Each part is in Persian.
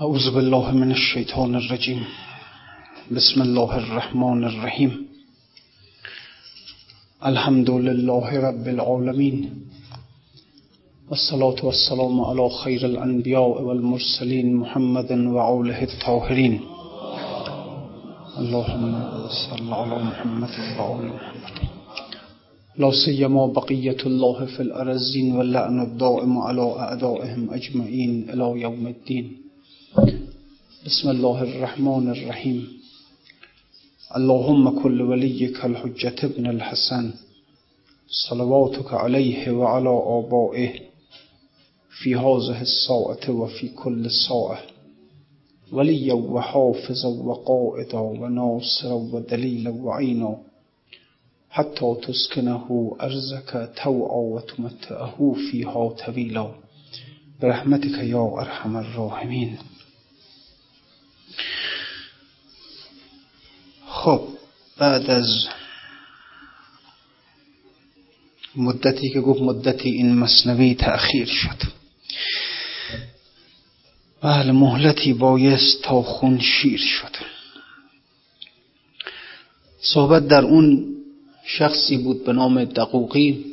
أعوذ بالله من الشيطان الرجيم. بسم الله الرحمن الرحيم. الحمد لله رب العالمين. والصلاة والسلام على خير الأنبياء والمرسلين محمد وعوله الطاهرين. اللهم صل على محمد وعلى محمد. لا سيما بقية الله في الأرزين واللعن الدائم على أعدائهم أجمعين إلى يوم الدين. بسم الله الرحمن الرحيم. اللهم كل وليك الحجة ابن الحسن. صلواتك عليه وعلى آبائه. في هذه الساعة وفي كل ساعة. وليا وحافظا وقائدا وناصرا ودليلا وعينا. حتى تسكنه أرزك توعا وتمتعه فيها طويلا. برحمتك يا أرحم الراحمين. خب بعد از مدتی که گفت مدتی این مصنوی تأخیر شد. بله مهلتی بایست تا خون شیر شد. صحبت در اون شخصی بود به نام دقوقی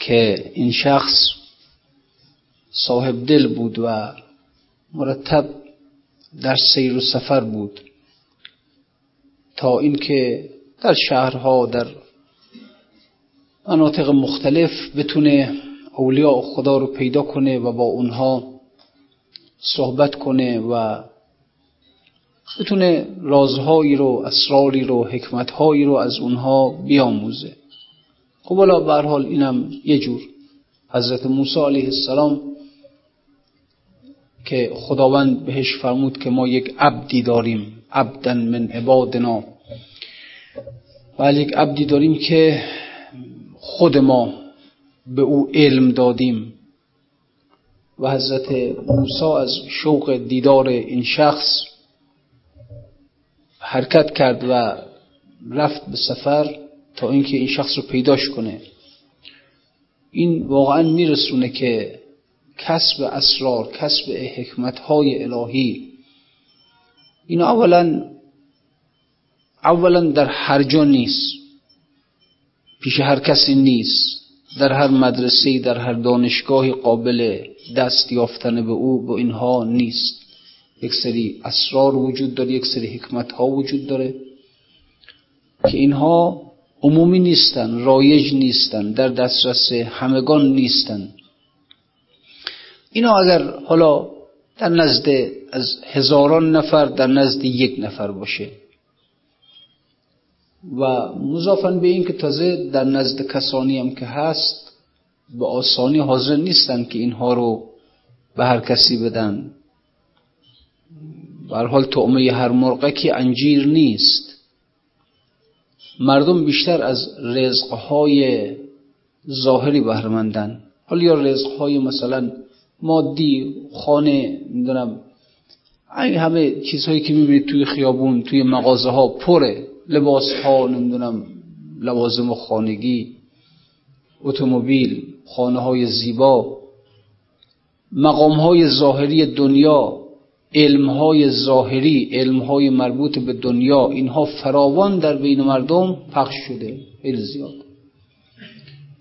که این شخص صاحب دل بود و مرتب در سیر و سفر بود. تا اینکه در شهرها در مناطق مختلف بتونه اولیاء خدا رو پیدا کنه و با اونها صحبت کنه و بتونه رازهایی رو اسراری رو حکمتهایی رو از اونها بیاموزه. خب حالا به حال اینم یه جور. حضرت موسی علیه السلام که خداوند بهش فرمود که ما یک عبدی داریم عبدا من عبادنا. و یک عبدی داریم که خود ما به او علم دادیم و حضرت موسی از شوق دیدار این شخص حرکت کرد و رفت به سفر تا اینکه این شخص رو پیداش کنه. این واقعا میرسونه که کسب اسرار کسب حکمت های الهی این اولا اولا در هر جا نیست. پیش هر کسی نیست. در هر مدرسه در هر دانشگاهی قابل دست یافتن به او به اینها نیست. یک سری اسرار وجود داره یک سری حکمت ها وجود داره که اینها عمومی نیستن رایج نیستن در دسترس همگان نیستن. اینا اگر حالا در نزد از هزاران نفر در نزد یک نفر باشه و مضافن به این که تازه در نزد کسانی هم که هست به آسانی حاضر نیستن که اینها رو به هر کسی بدن. بر حال تعمه هر مرغکی انجیر نیست. مردم بیشتر از رزقهای ظاهری بهرمندن حالا یا رزقهای مثلا مادی خانه می‌دونم همه چیزهایی که می‌بینید توی خیابون توی مغازه ها پره. لباس ها نمی‌دونم لوازم خانگی اتومبیل خانه های زیبا مقام های ظاهری دنیا علم های ظاهری علم های مربوط به دنیا اینها فراوان در بین مردم پخش شده. خیلی زیاد.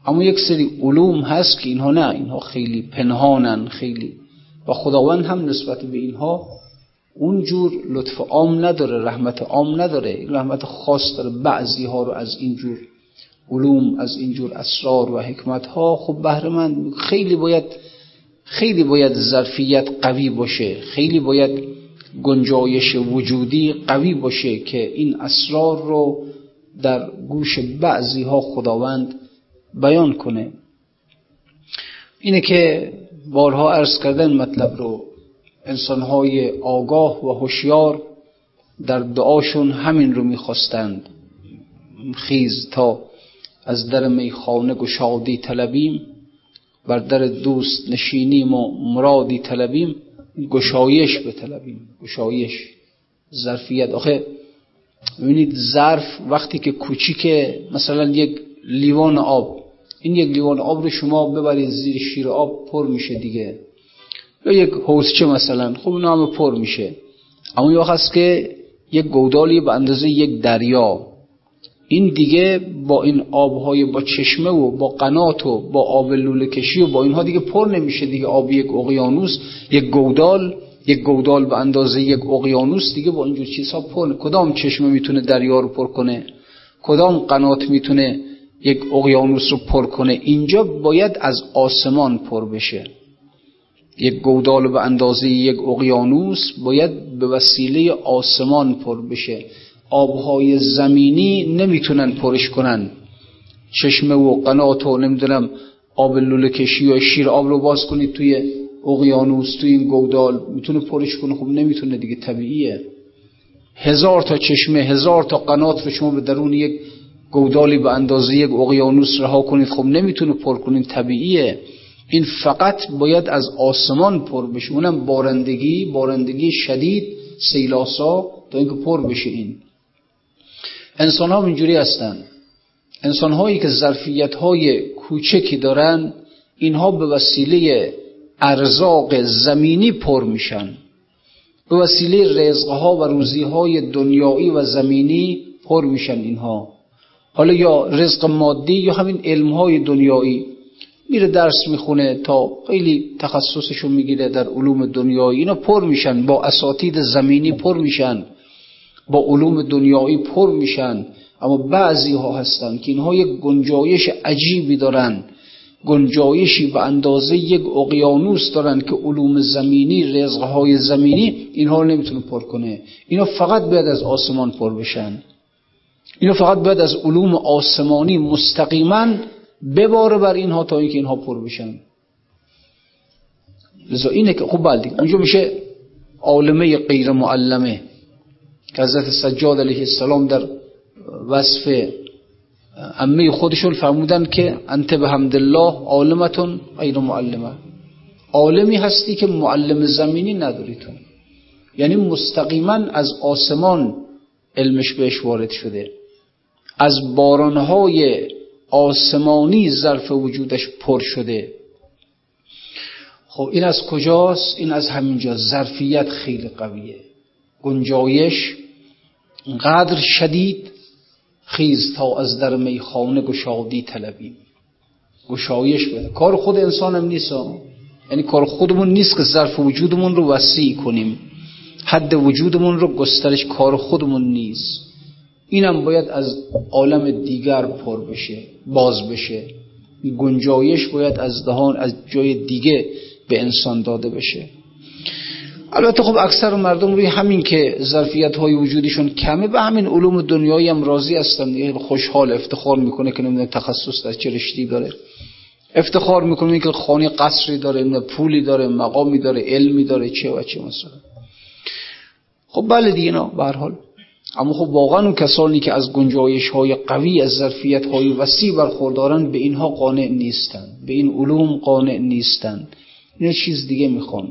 اما یک سری علوم هست که اینها نه اینها خیلی پنهانن خیلی. و خداوند هم نسبت به اینها اونجور لطف عام نداره رحمت عام نداره. رحمت خاص داره. بعضی ها رو از اینجور علوم از اینجور اسرار و حکمت ها خب بهره خیلی باید خیلی باید ظرفیت قوی باشه. خیلی باید گنجایش وجودی قوی باشه که این اسرار رو در گوش بعضی ها خداوند بیان کنه. اینه که بارها عرض کردن مطلب رو انسانهای آگاه و هوشیار در دعاشون همین رو می‌خواستند. خیز تا از در میخانه گشادی طلبیم بر در دوست نشینیم و مرادی طلبیم گشایش طلبیم گشایش ظرفیت. آخه ببینید ظرف وقتی که کوچیکه مثلا یک لیوان آب این یک لیوان آب رو شما ببرید زیر شیر آب پر میشه دیگه. یا یک حوزچه مثلا خب اینا همه پر میشه. اما یه هست که یک گودالی به اندازه یک دریا. این دیگه با این آبهای با چشمه و با قنات و با آب لوله کشی و با اینها دیگه پر نمیشه دیگه. آب یک اقیانوس یک گودال یک گودال به اندازه یک اقیانوس دیگه با اینجور چیزها پر کدام چشمه می‌تونه دریا رو پر کنه؟ کدام قنات می‌تونه یک اقیانوس رو پر کنه؟ اینجا باید از آسمان پر بشه. یک گودال به اندازه یک اقیانوس باید به وسیله آسمان پر بشه. آبهای زمینی نمی‌تونن پرش کنن. چشمه و قنات و نمی‌دونم آب لوله کشی و شیر آب رو باز کنید توی اقیانوس توی این گودال. می‌تونه پرش کنه؟ خب نمی‌تونه دیگه طبیعیه. هزار تا چشمه هزار تا قنات رو شما به درون یک گودالی به اندازه یک اقیانوس رها کنید. خب نمی‌تونه پر کنید طبیعیه. این فقط باید از آسمان پر بشه. اونم بارندگی بارندگی شدید سیلاسا تا اینکه پر بشه این. انسان ها اینجوری هستن. انسان هایی که ظرفیت های کوچکی دارن اینها به وسیله ارزاق زمینی پر میشن. به وسیله رزقها و روزیهای دنیایی و زمینی پر میشن اینها. حالا یا رزق مادی یا همین علمهای دنیایی. میره درس می‌خونه تا خیلی تخصصشو می‌گیره در علوم دنیایی. اینا پر میشن با اساتید زمینی پر میشن با علوم دنیایی پر میشن. اما بعضی ها هستن که اینها یک گنجایش عجیبی دارن گنجایشی به اندازه یک اقیانوس دارن که علوم زمینی رزقهای زمینی اینها نمی‌تونه پر کنه. اینا فقط باید از آسمان پر بشن. اینا فقط باید از علوم آسمانی مستقیما بباره بر اینها تا اینکه اینها پر بشن. لذا اینه که خوب بلدی اونجا میشه عالمه غیر معلمه. که حضرت سجاد علیه السلام در وصف امه خودشون فرمودن که انت به حمدالله عالمتون غیر معلمه. عالمی هستی که معلم زمینی نداری تو. یعنی مستقیما از آسمان علمش بهش وارد شده. از بارانهای آسمانی ظرف وجودش پر شده. خب این از کجاست؟ این از همینجا. ظرفیت خیلی قویه. گنجایش قدر شدید خیز تا از در میخانه گشادی طلبیم گشایش بده. کار خود انسانم نیست یعنی کار خودمون نیست که ظرف وجودمون رو وسیع کنیم. حد وجودمون رو گسترش کار خودمون نیست. اینم باید از عالم دیگر پر بشه باز بشه. گنجایش باید از دهان از جای دیگه به انسان داده بشه. البته خب اکثر مردم روی همین که ظرفیت های وجودشون کمه به همین علوم دنیایی هم راضی هستن. خوشحال افتخار می‌کنه که نمی‌دونه تخصص در چه رشتی داره. افتخار می‌کنه که خانه قصری داره پولی داره مقامی داره علمی داره چه و چه مثلا. خب بله دیگه نه به حال. اما خب واقعا اون کسانی که از گنجایش های قوی از ظرفیت های وسیع برخوردارن به اینها قانع نیستن. به این علوم قانع نیستن. این چیز دیگه می‌خوان.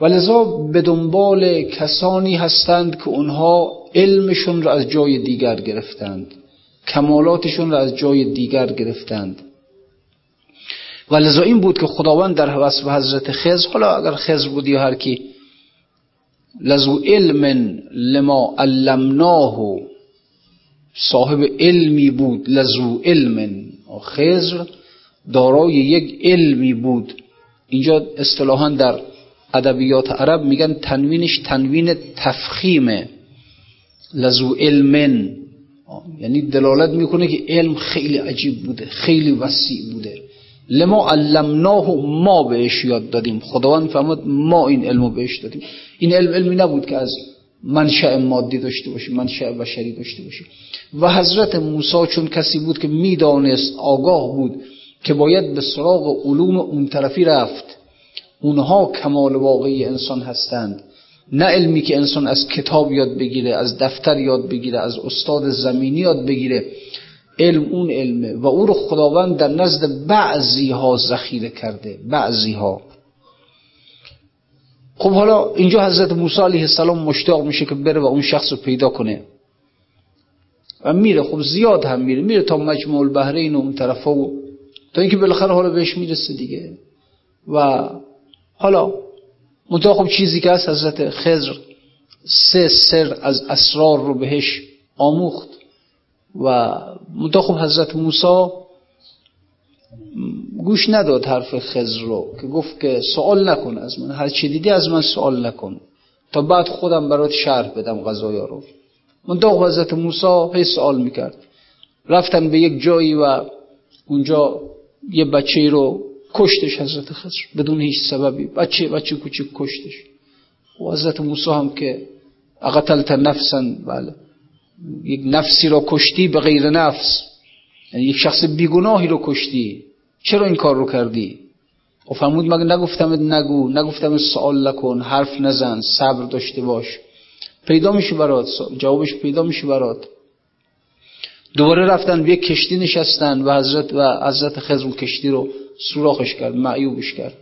ولذا به دنبال کسانی هستند که اونها علمشون را از جای دیگر گرفتند. کمالاتشون را از جای دیگر گرفتند. ولذا این بود که خداوند در وصف حضرت خضر حالا اگر خضر بود یا هر کی لذو علم لما علمناه. صاحب علمی بود لذو علم خضر دارای یک علمی بود. اینجا اصطلاحا در ادبیات عرب میگن تنوینش تنوین تفخیمه. لزو علمن. یعنی دلالت می‌کنه که علم خیلی عجیب بوده خیلی وسیع بوده. لما علمناه ما بهش یاد دادیم. خداوند فرمود ما این علمو بهش دادیم. این علم علمی نبود که از منشأ مادی داشته باشه منشأ بشری داشته باشه و حضرت موسی چون کسی بود که می‌دانست آگاه بود که باید به سراغ علوم اون طرفی رفت اونها کمال واقعی انسان هستند. نه علمی که انسان از کتاب یاد بگیره از دفتر یاد بگیره از استاد زمینی یاد بگیره. علم اون علمه و او رو خداوند در نزد بعضی ها ذخیره کرده بعضی ها خب حالا اینجا حضرت موسی علیه السلام مشتاق میشه که بره و اون شخص رو پیدا کنه. و میره خب زیاد هم میره. میره تا مجموع البحرین و اون طرفا و تا اینکه بالاخره حالا بهش می‌رسه دیگه. و حالا منتها خب چیزی که هست حضرت خضر سه سر از اسرار رو بهش آموخت. و منتها خب حضرت موسی گوش نداد حرف خضر رو که گفت که سوال نکن از من هر چی دیدی از من سوال نکن. تا بعد خودم برات شرح بدم غذایا رو. منتها حضرت موسی هی سوال می‌کرد. رفتن به یک جایی و اونجا یه بچه رو کشتش حضرت خضر بدون هیچ سببی. بچه بچه کوچیک کشتش. و حضرت موسی هم که اقتلت نفسا بله. یک نفسی رو کشتی به غیر نفس. یعنی یک شخص بیگناهی رو کشتی. چرا این کار رو کردی؟ و فرمود مگه نگفتم نگو نگفتم سوال نکن حرف نزن صبر داشته باش. پیدا میشه برات جوابش پیدا میشه برات. دوباره رفتن به کشتی نشستن و حضرت و حضرت خضر کشتی رو سوراخش کرد معیوبش کرد.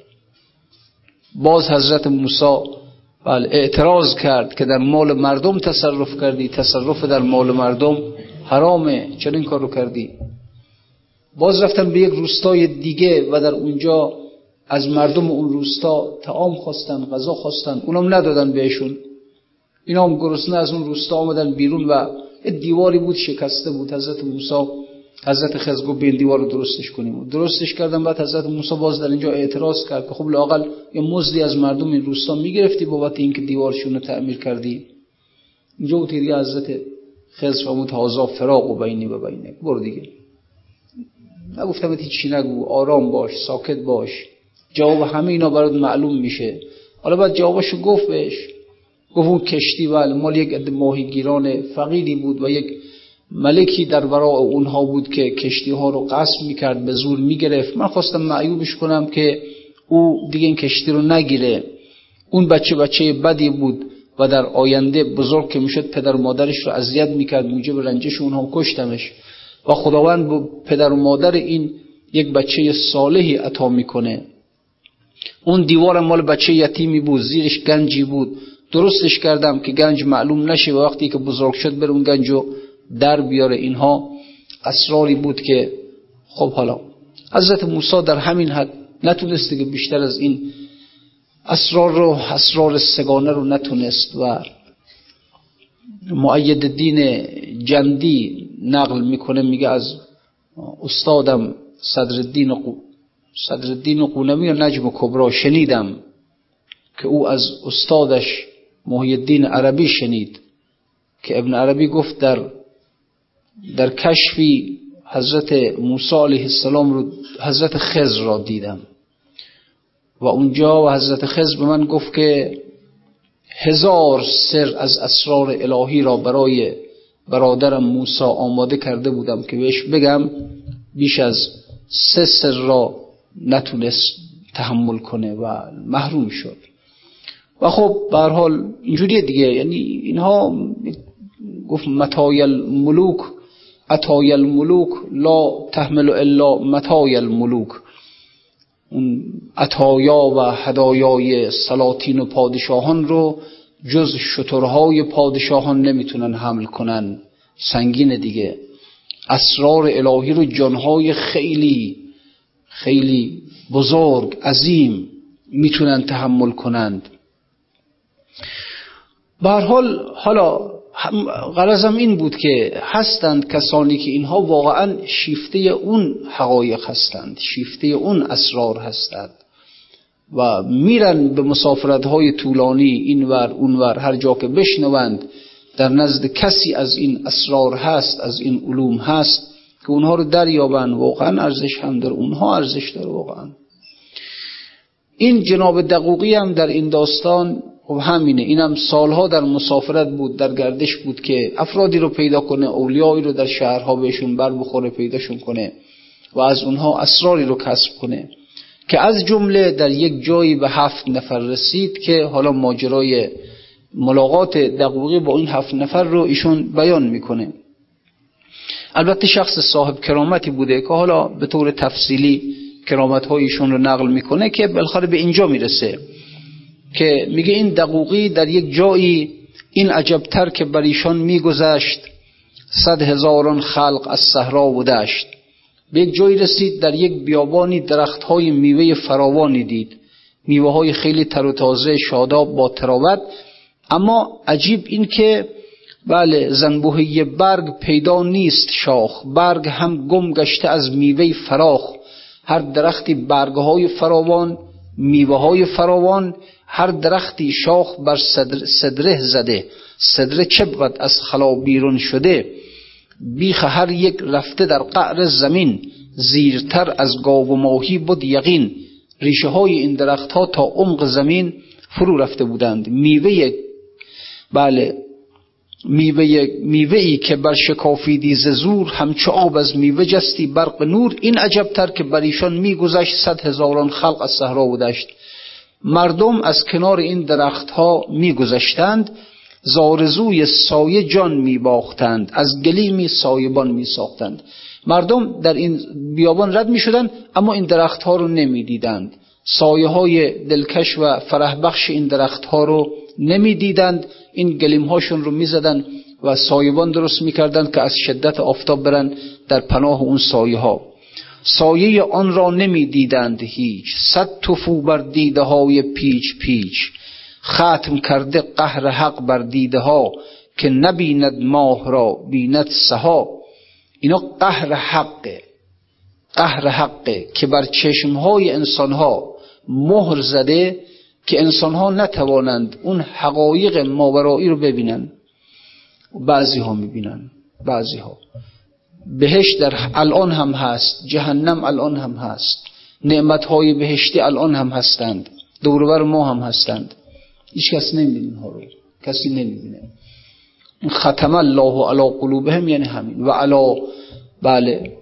باز حضرت موسی بله اعتراض کرد که در مال مردم تصرف کردی تصرف در مال مردم حرامه چرا این کار رو کردی. باز رفتن به یک روستای دیگه و در اونجا از مردم اون روستا تعام خواستن غذا خواستن اونم ندادن بهشون. اینا هم گرسنه از اون روستا آمدن بیرون و دیواری بود شکسته بود حضرت موسی حضرت خضر گفت بیل دیوار رو درستش کنیم. درستش کردن بعد حضرت موسی باز در اینجا اعتراض کرد که خب لاقل یه مزدی از مردم این روستا می‌گرفتی بابت اینکه دیوارشون رو تعمیر کردی. اینجا بود دیگه حضرت خضر فرمود هازا فراق و بینی و بینه برو دیگه. نگفتم چی نگو آرام باش ساکت باش. جواب همه اینا برات معلوم میشه. حالا بعد جوابشو گفت بهش. گفت اون کشتی و مال یک عده ماهیگیران فقیری بود و یک ملکی در برای اونها بود که کشتی ها رو قصب می‌کرد به زور می‌گرفت. من خواستم معیوبش کنم که او دیگه این کشتی رو نگیره. اون بچه بچه بدی بود و در آینده بزرگ که می‌شد پدر و مادرش رو اذیت می‌کرد موجب رنجش اونها کشتمش. و خداوند به پدر و مادر این یک بچه صالحی عطا می‌کنه. اون دیوار مال بچه یتیمی بود زیرش گنجی بود. درستش کردم که گنج معلوم نشه و وقتی که بزرگ شد بر اون گنجو در بیاره. اینها اسراری بود که خب حالا حضرت موسی در همین حد نتونسته که بیشتر از این اسرار رو اسرار سگانه رو نتونست و معید دین جندی نقل می‌کنه. میگه از استادم صدر الدین قونمی و نجم کبرا شنیدم که او از استادش محی الدین عربی شنید که ابن عربی گفت در در کشفی حضرت موسی علیه السلام رو حضرت خضر را دیدم. و اونجا و حضرت خضر به من گفت که هزار سر از اسرار الهی را برای برادرم موسی آماده کرده بودم که بهش بگم بیش از سه سر را نتونست تحمل کنه و محروم شد. و خب به حال اینجوریه دیگه. یعنی اینها گفت متای الملوک عطای الملوک لا تحمل الا متای الملوک اون عطایا و هدایای سلاطین و پادشاهان رو جز شترهای پادشاهان نمی‌تونن حمل کنن. سنگین دیگه. اسرار الهی رو جانهای خیلی خیلی بزرگ عظیم می‌تونن تحمل کنند. به حال حالا غرضم این بود که هستند کسانی که اینها واقعا شیفته اون حقایق هستند شیفته اون اسرار هستند و میرن به مسافرت های طولانی اینور اونور هر جا که بشنوند در نزد کسی از این اسرار هست از این علوم هست که اونها رو دریابن واقعا ارزش هم در اونها ارزش داره واقعا. این جناب دقوقی هم در این داستان خب همینه. اینم سالها در مسافرت بود در گردش بود که افرادی رو پیدا کنه اولیایی رو در شهرها بهشون بر بخوره پیداشون کنه و از اونها اسراری رو کسب کنه. که از جمله در یک جایی به هفت نفر رسید که حالا ماجرای ملاقات دقوقی با این هفت نفر رو ایشون بیان می‌کنه. البته شخص صاحب کرامتی بوده که حالا به طور تفصیلی کرامت هایشون رو نقل می‌کنه که بالاخره به اینجا می‌رسه. که میگه این دقوقی در یک جایی این عجبتر که بر ایشان میگذشت صد هزاران خلق از صحرا و دشت به یک جایی رسید در یک بیابانی درختهای میوه فراوانی دید. میوه های خیلی تر و تازه شاداب با تراوت. اما عجیب این که بله زنبوهی برگ پیدا نیست شاخ. برگ هم گم گشته از میوه فراخ. هر درختی برگهای فراوان میوه های فراوان هر درختی شاخ بر صدر صدره زده صدره چه بود از خلا بیرون شده؟ بیخ هر یک رفته در قعر زمین زیرتر از گاو و ماهی بود یقین. ریشه های این درخت ها تا عمق زمین فرو رفته بودند. میوه بله میوه میوه ای که بر شکافیدی ز زور همچو آب از میوه جستی برق نور. این عجبتر که بر ایشان میگذشت صد هزاران خلق از صحرا و دشت. مردم از کنار این درخت ها میگذشتند زارزوی سایه جان میباختند از گلیمی سایبان میساختند. مردم در این بیابان رد می‌شدند اما این درخت ها رو نمی‌دیدند. سایه های دلکش و فرح بخش این درخت ها رو نمی‌دیدند. این گلیم هاشون رو می‌زدن و سایبان درست می‌کردند که از شدت آفتاب برن در پناه اون سایه ها سایه آن را نمی‌دیدند هیچ. صد تفو بر دیده های پیچ پیچ. ختم کرده قهر حق بر دیده ها که نبیند ماه را بیند سها اینا قهر حقه. قهر حقه که بر چشمهای انسانها مهر زده که انسانها نتوانند اون حقایق ماورایی رو ببینن. بعضی ها می‌بینن. بعضی ها بهش در الان هم هست جهنم الان هم هست. نعمت های بهشتی الان هم هستند. دوربر ما هم هستند. هیچ کس نمی‌بینه ها رو. کسی نمی‌بینه. ختم الله علی قلوبهم یعنی همین. و علا بله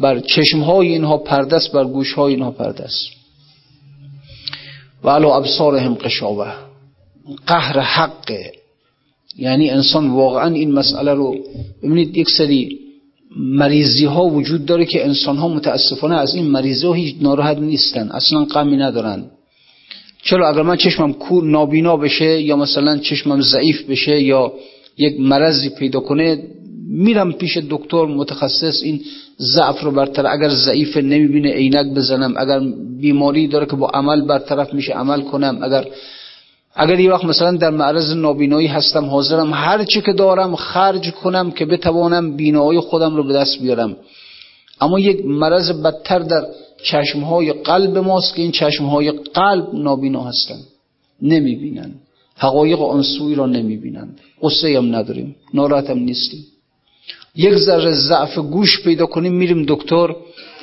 بر چشم های اینها پردست بر گوش های اینها پردست. و علا ابصارهم قشابه قهر حقه. یعنی انسان واقعا این مسئله رو ببینید یک سری مریضی ها وجود داره که انسان ها متاسفانه از این مریضی ها هیچ ناراحت نیستن. اصلا غمی ندارن. چرا؟ اگر من چشمم کور نابینا بشه یا مثلا چشمم ضعیف بشه یا یک مرضی پیدا کنه میرم پیش دکتر متخصص این ضعف رو برطرف. اگر ضعیف نمی‌بینه عینک بزنم. اگر بیماری داره که با عمل برطرف میشه عمل کنم. اگر اگر یه وقت مثلا در معرض نابینایی هستم حاضرم هر چی که دارم خرج کنم که بتوانم بینایی خودم رو به دست بیارم. اما یک مرض بدتر در چشمهای قلب ماست که این چشمهای قلب نابینا هستن. نمی‌بینن. حقایق آنسوی را نمی‌بینند قصه هم نداریم. ناراحتم نیستیم. یک ذره ضعف گوش پیدا کنیم میریم دکتر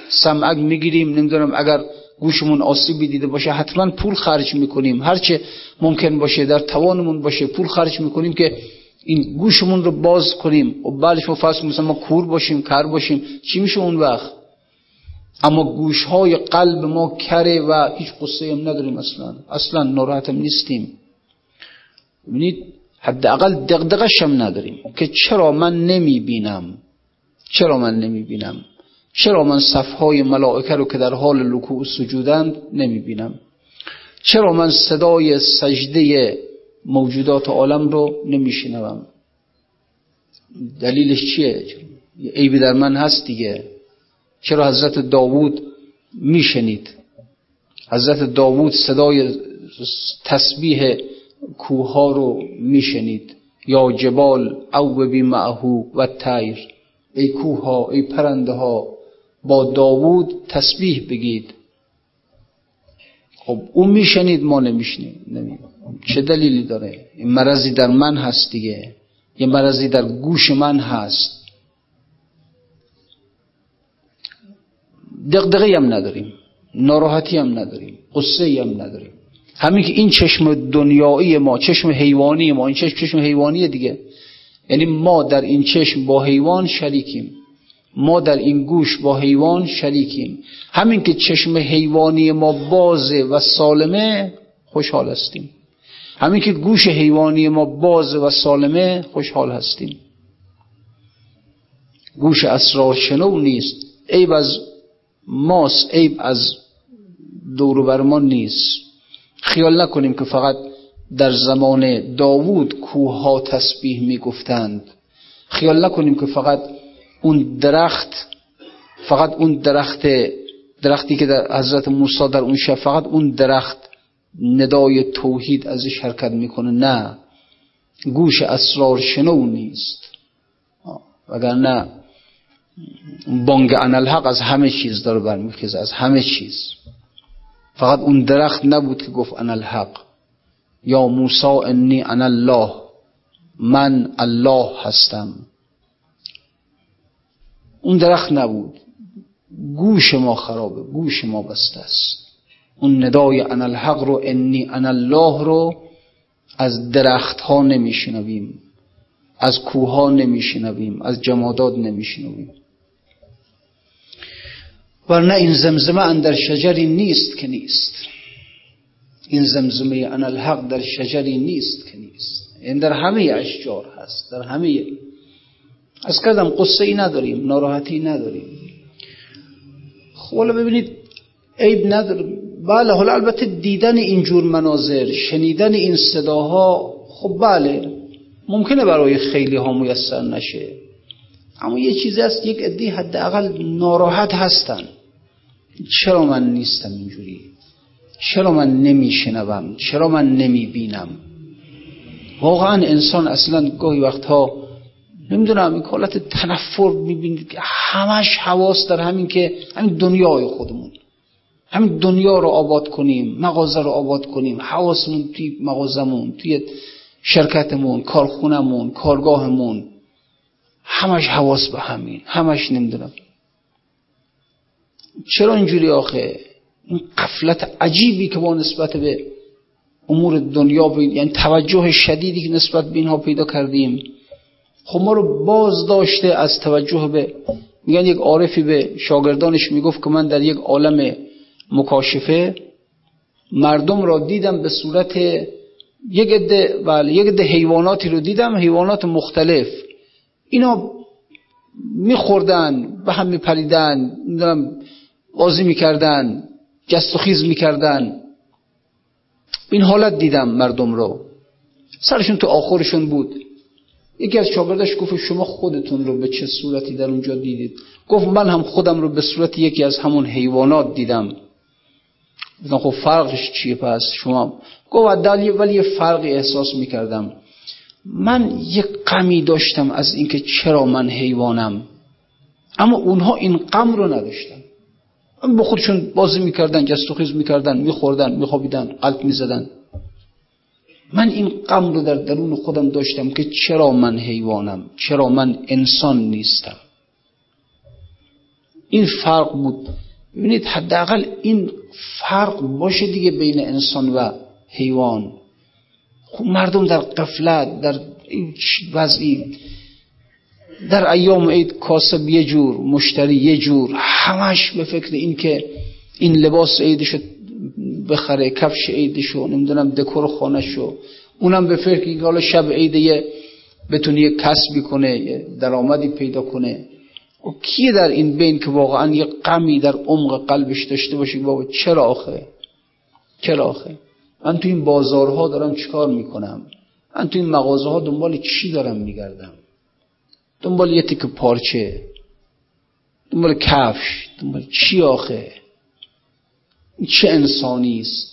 سمعک می‌گیریم. نمی‌دونم اگر گوشمون آسیبی دیده باشه حتما پول خرج می‌کنیم. هرچه ممکن باشه در توانمون باشه پول خرج می‌کنیم که این گوشمون رو باز کنیم. و بعدش ما فرض مثلا ما کور باشیم کر باشیم چی میشه اون وقت؟ اما گوش های قلب ما کره و هیچ قصه هم نداریم اصلا. اصلا ناراحتم نیستیم. ببینید حداقل دغدغش هم نداریم. که چرا من نمی بینم چرا من نمی بینم چرا من صفهای ملائکه رو که در حال لکوع سجودند نمی بینم چرا من صدای سجده موجودات عالم رو نمی شنوم دلیلش چیه؟ عیبی در من هست دیگه. چرا حضرت داوود میشنید؟ حضرت داوود صدای تسبیح کوها رو میشنید. یا جبال او بی معهو و تیر ای کوها ای پرنده ها با داوود تسبیح بگید. خب اون میشنید ما نمیشنید چه دلیلی داره؟ این مرضی در من هست دیگه. یه مرضی در گوش من هست. دقدقی هم نداریم. ناراحتی هم نداریم. قصه هم نداریم. همین که این چشم دنیایی ما چشم حیوانی ما این چشم چشم حیوانی دیگه. یعنی ما در این چشم با حیوان شریکیم. ما در این گوش با حیوان شریکیم. همین که چشم حیوانی ما بازه و سالمه خوشحال هستیم. همین که گوش حیوانی ما بازه و سالمه خوشحال هستیم. گوش اسرار شنو نیست. عیب از ماست عیب از دور بر ما نیست. خیال نکنیم که فقط در زمان داوود کوه تسبیح می گفتند خیال نکنیم که فقط اون درخت فقط اون درخت درختی که در حضرت موسی در اون شب فقط اون درخت ندای توحید ازش حرکت می‌کنه نه. گوش اسرار شنو نیست. نه بانگ انالحق از همه چیز داره برمیخیزه از همه چیز. فقط اون درخت نبود که گفت انالحق یا موسا انی انا الله من الله هستم. اون درخت نبود. گوش ما خرابه گوش ما بسته است. اون ندای انا الحق رو انی انا الله رو از درخت ها نمیشنویم از کوه ها نمیشنویم از جمادات نمیشنویم. ورنه این زمزمه اندر شجری نیست که نیست. این زمزمه انا الحق در شجری نیست که نیست. این در همه اشجار هست در همه از کردم قصه ای نداریم ناراحتی نداریم. خب ببینید عیب نداره. بله حالا البته دیدن اینجور مناظر شنیدن این صداها خب بله ممکنه برای خیلی ها میسر نشه. اما یه چیزی هست یک عده حداقل ناراحت هستن. چرا من نیستم اینجوری؟ چرا من نمیشنوم؟ چرا من نمی‌بینم؟ واقعا انسان اصلا گاهی وقتها نمی‌دونم این حالت تنفر می‌بینید که همش حواس در همین که همین دنیای خودمون. همین دنیا رو آباد کنیم مغازه رو آباد کنیم حواسمون توی مغازمون توی شرکتمون کارخونمون کارگاهمون. همش حواس به همین همش نمی‌دونم. چرا اینجوری آخه؟ این قفلت عجیبی که با نسبت به امور دنیا یعنی توجه شدیدی که نسبت به اینها پیدا کردیم. خب ما رو باز داشته از توجه به میگن یک عارفی به شاگردانش می‌گفت که من در یک عالم مکاشفه مردم را دیدم به صورت یک عده بله یک عده حیواناتی رو دیدم حیوانات مختلف. اینا میخوردن به هم میپریدن بازی می‌کردن جست و خیز می‌کردن. این حالت دیدم مردم رو. سرشون تو آخرشون بود. یکی از شاگردش گفت شما خودتون رو به چه صورتی در اونجا دیدید؟ گفت من هم خودم رو به صورت یکی از همون حیوانات دیدم. گفتم خب فرقش چیه پس؟ شما گفت ولی یه فرقی احساس می‌کردم. من یک غمی داشتم از اینکه چرا من حیوانم. اما اونها این غم رو نداشتن. با خودشون بازی می‌کردن جست و می‌کردن میخوردن میخوابیدن قلب می‌زدن. من این غم رو در درون خودم داشتم که چرا من حیوانم چرا من انسان نیستم. این فرق بود. ببینید حداقل این فرق باشه دیگه بین انسان و حیوان. خب مردم در قفلت در وضعی در ایام عید کاسب یه جور مشتری یه جور همش به فکر این که این لباس عیدشو بخره کفش عیدشو نمی‌دونم دکور خانهشو. اونم به فکر که حالا شب عید یه بتونه یه کسبی کنه درآمدی پیدا کنه. و خب کیه در این بین که واقعا یه غمی در عمق قلبش داشته باشه بابا چرا آخه؟ چرا آخه؟ من تو این بازارها دارم چیکار می‌کنم؟ من تو این مغازه ها دنبال چی دارم میگردم؟ دنبال یه تک پارچه دنبال کفش دنبال چی آخه؟ چه انسانی است؟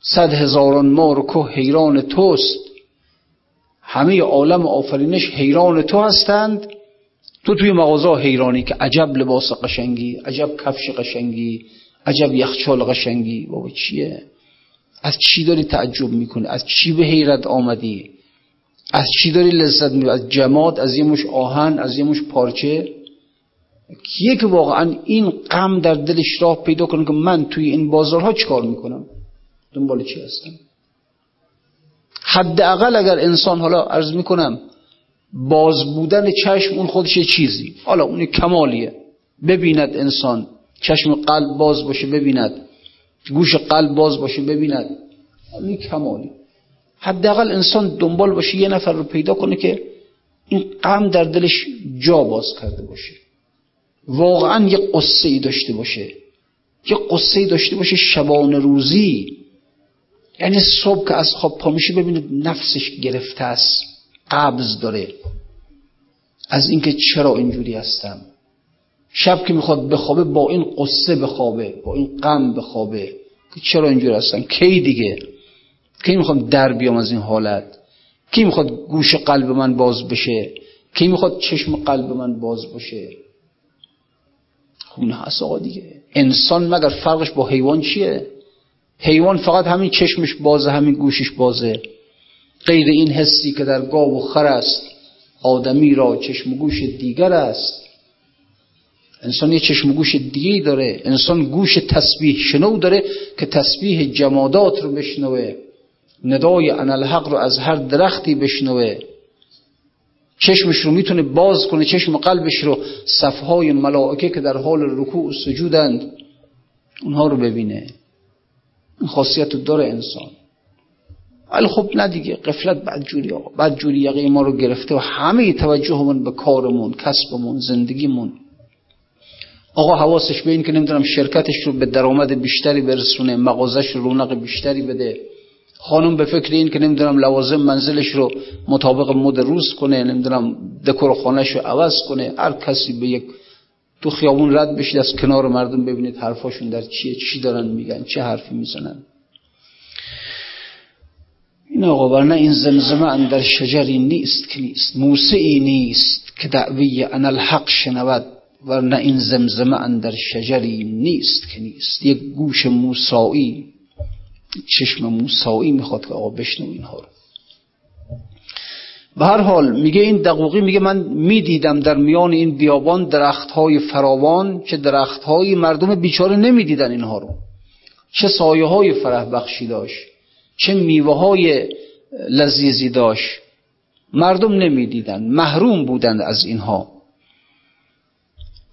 صد هزاران مار و که حیران توست. همه عالم آفرینش حیران تو هستند. تو توی مغازه حیرانی که عجب لباس قشنگی عجب کفش قشنگی عجب یخچال قشنگی. بابا چیه؟ از چی داری تعجب می‌کنی؟ از چی به حیرت آمدی؟ از چی داری لذت می از جماد از یه مش آهن از یه مش پارچه؟ کیه که واقعا این غم در دلش راه پیدا کنه که من توی این بازارها چیکار می‌کنم؟ دنبال چی هستم؟ حداقل اگر انسان حالا عرض می‌کنم باز بودن چشم اون خودش چیزی. حالا اون کمالیه. ببیند انسان چشم قلب باز باشه ببیند. گوش قلب باز باشه ببیند. این کمالی. حداقل انسان دنبال باشه یه نفر رو پیدا کنه که این غم در دلش جا باز کرده باشه. واقعا یه قصه ای داشته باشه. یه قصه ای داشته باشه شبان روزی. یعنی صبح که از خواب پا میشه ببینه نفسش گرفته است. قبض داره. از اینکه چرا اینجوری هستم. شب که می‌خواد بخوابه با این قصه بخوابه با این غم بخوابه. چرا اینجور هستم؟ کی دیگه؟ کی می‌خوام در بیام از این حالت؟ کی می‌خواد گوش قلب من باز بشه؟ کی می‌خواد چشم قلب من باز بشه؟ خونه هست آقا دیگه. انسان مگر فرقش با حیوان چیه؟ حیوان فقط همین چشمش بازه همین گوشش بازه. غیر این حسی که در گاو و خر است آدمی را چشم و گوش دیگر است. انسان یه چشم و گوش دیگه داره. انسان گوش تسبیح شنو داره که تسبیح جمادات رو بشنوه. ندای انالحق رو از هر درختی بشنوه. چشمش رو می‌تونه باز کنه چشم قلبش رو صفهای ملائکه که در حال رکوع و سجودند اونها رو ببینه. این خاصیت رو داره انسان. ولی خب نه دیگه قفلت بعد جوری آقا بعد جوری یقه ما رو گرفته و همه توجهمون به کارمون کسبمون زندگیمون. آقا حواسش به این که نمی‌دونم شرکتش رو به درآمد بیشتری برسونه مغازش رو رونق بیشتری بده. خانم به فکر این که نمی‌دونم لوازم منزلش رو مطابق مد روز کنه نمی‌دونم دکور خانهش رو عوض کنه. هر کسی به یک تو خیابون رد بشید از کنار مردم ببینید حرفاشون در چیه چی دارن میگن چه حرفی می‌زنن. این آقا ورنه این زمزمه اندر شجری نیست که نیست موسعی نیست که دعوی انا الحق شنود. ورنه این زمزمه اندر شجری نیست که نیست. یک گوش موسایی چشم موسایی می‌خواد که آقا بشنو اینها رو. به هر حال میگه این دقوقی میگه من می‌دیدم در میان این بیابان درخت های فراوان چه درخت های مردم بیچاره نمی‌دیدن اینها رو. چه سایه های فرح بخشی داشت چه میوه های لذیذی داشت. مردم نمی‌دیدن محروم بودند از اینها.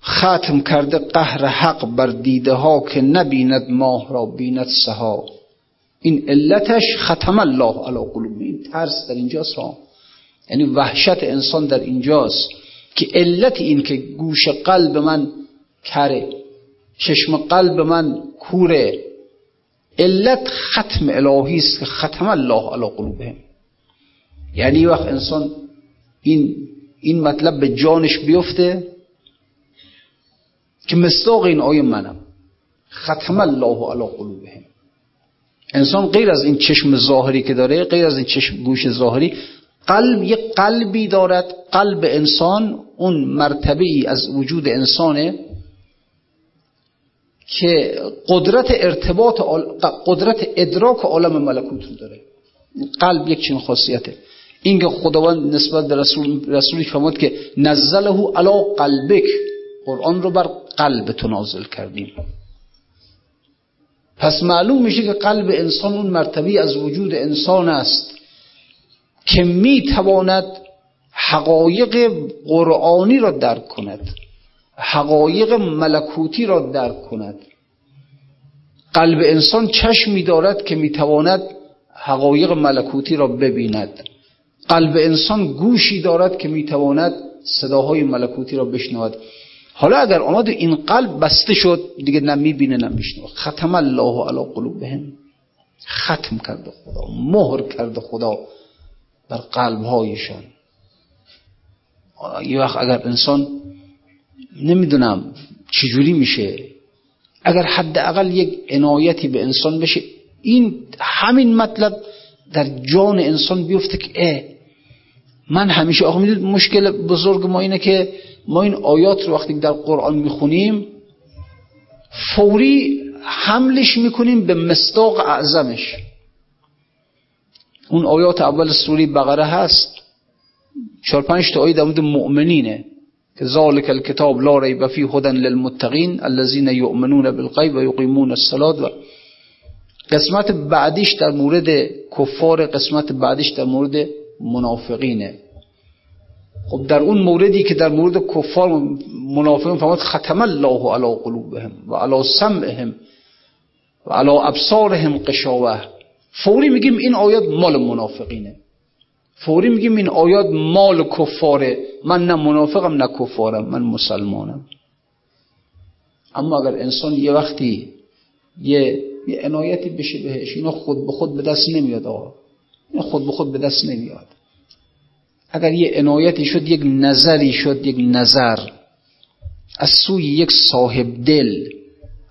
ختم کرده قهر حق بر دیده ها که نبیند ماه را بیند سها این علتش ختم الله علی قلوب این ترس در اینجاست ها. یعنی وحشت انسان در اینجاست که علت این که گوش قلب من کره چشم قلب من کوره علت ختم الهی است که ختم الله علی قلوبهم. یعنی وقت انسان این این مطلب به جانش بیفته که مصداق این آیه منم. ختم الله علی قلوبهم. انسان غیر از این چشم ظاهری که داره غیر از این چشم گوش ظاهری قلب یک قلبی دارد. قلب انسان اون مرتبه ای از وجود انسانه که قدرت ارتباط قدرت ادراک عالم ملکوت رو داره. قلب یک چنین خاصیته. این که خداوند نسبت به رسول رسولی فرمود که نزله علا قلبک. قرآن رو بر قلب تو نازل کردیم. پس معلوم میشه که قلب انسان اون مرتبه از وجود انسان است که می‌تواند حقایق قرآنی را درک کند حقایق ملکوتی را درک کند. قلب انسان چشمی دارد که می‌تواند حقایق ملکوتی را ببیند. قلب انسان گوشی دارد که می‌تواند صداهای ملکوتی را بشنود. حالا اگر آمد این قلب بسته شد دیگه نه می‌بینه نه میشنوه. ختم الله علی قلوبهم. ختم کرده خدا مهر کرده خدا بر قلب هایشان یه وقت اگر انسان نمی‌دونم چجوری میشه اگر حداقل یک عنایتی به انسان بشه این همین مطلب در جان انسان بیفته که من همیشه آقا می‌دونید مشکل بزرگ ما اینه که ما این آیات رو وقتی در قرآن می‌خونیم فوری حملش می‌کنیم به مصداق اعظمش. اون آیات اول سوری بقره هست. چهار پنج تا آیه در مورد مؤمنینه که ذالک الکتاب لا ریب فی هدى للمتقین الذين یؤمنون بالغیب و یقیمون الصلاة. و قسمت بعدیش در مورد کفار قسمت بعدیش در مورد منافقینه. خب در اون موردی که در مورد کفار منافقین فرمود ختم الله علی قلوبهم و علی سمعهم و علی ابصارهم قشاوه. فوری میگیم این آیات مال منافقینه. فوری میگیم این آیات مال کفاره. من نه منافقم نه کفارم من مسلمانم. اما اگر انسان یه وقتی یه, یه عنایتی بشه بهش اینا خود به خود به دست نمیاد آقا. اینا خود به خود به دست نمیاد. اگر یه عنایتی شد یک نظری شد یک نظر. از سوی یک صاحب دل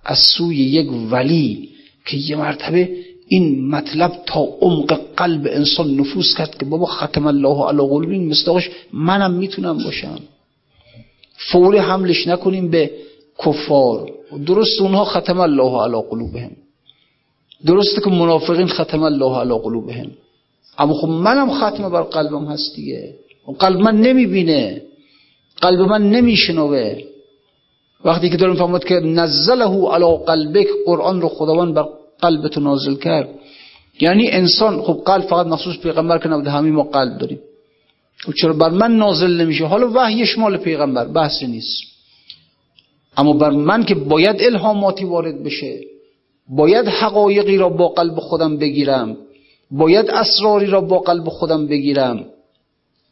از سوی یک ولی که یه مرتبه این مطلب تا عمق قلب انسان نفوذ کرد که بابا ختم الله علی قلوبین مصداقش منم می‌تونم باشم. فوری حملش نکنیم به کفار. درست اونها ختم الله علی قلوبهم. درسته که منافقین ختم الله علی قلوبهم. اما خب منم ختم بر قلبم هست دیگه. قلب من نمی‌بینه. قلب من نمیشنوه. وقتی که دارم فهمد که نزله علی قلبک قرآن رو خداوند بر قلبتو نازل کرد. یعنی انسان خب قلب فقط مخصوص پیغمبر که نبوده همین ما قلب داریم. و چرا بر من نازل نمیشه؟ حالا وحیش مال پیغمبر بحثی نیست. اما بر من که باید الهاماتی وارد بشه باید حقایقی را با قلب خودم بگیرم. باید اسراری را با قلب خودم بگیرم.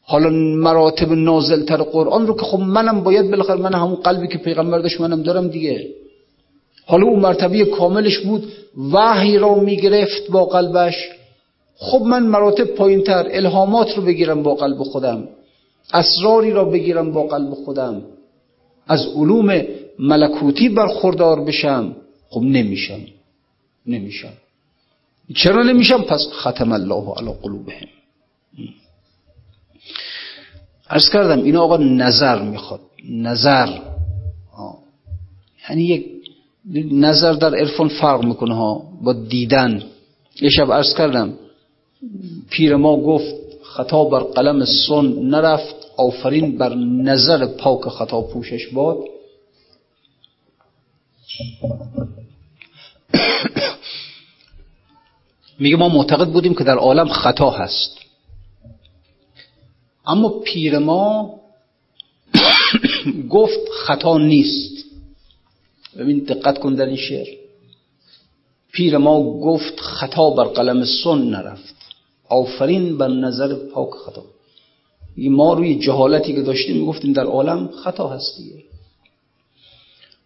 حالا مراتب نازلتر قرآن رو که خب منم باید بالاخره من همون قلبی که پیغمبر داشت منم دارم دیگه. حالا اون مرتبه کاملش بود وحی را می‌گرفت با قلبش. خب من مراتب پایینتر الهامات رو بگیرم با قلب خودم. اسراری را بگیرم با قلب خودم. از علوم ملکوتی برخوردار بشم. خب نمیشم. نمیشم. چرا نمیشم؟ پس ختم الله علی قلوبهم. ارز کردم این آقا نظر می‌خواد. نظر. یعنی یک نظر در عرفان فرق می‌کنه ها با دیدن. یه شب عرض کردم پیر ما گفت خطا بر قلم سن نرفت آفرین بر نظر پاک خطا پوشش باد. میگه ما معتقد بودیم که در عالم خطا هست. اما پیر ما گفت خطا نیست. ببین دقت کن در این شعر. پیر ما گفت خطا بر قلم سن نرفت. آفرین بر نظر پاک خطا. ما روی جهالتی که داشتیم می‌گفتیم در عالم خطا هست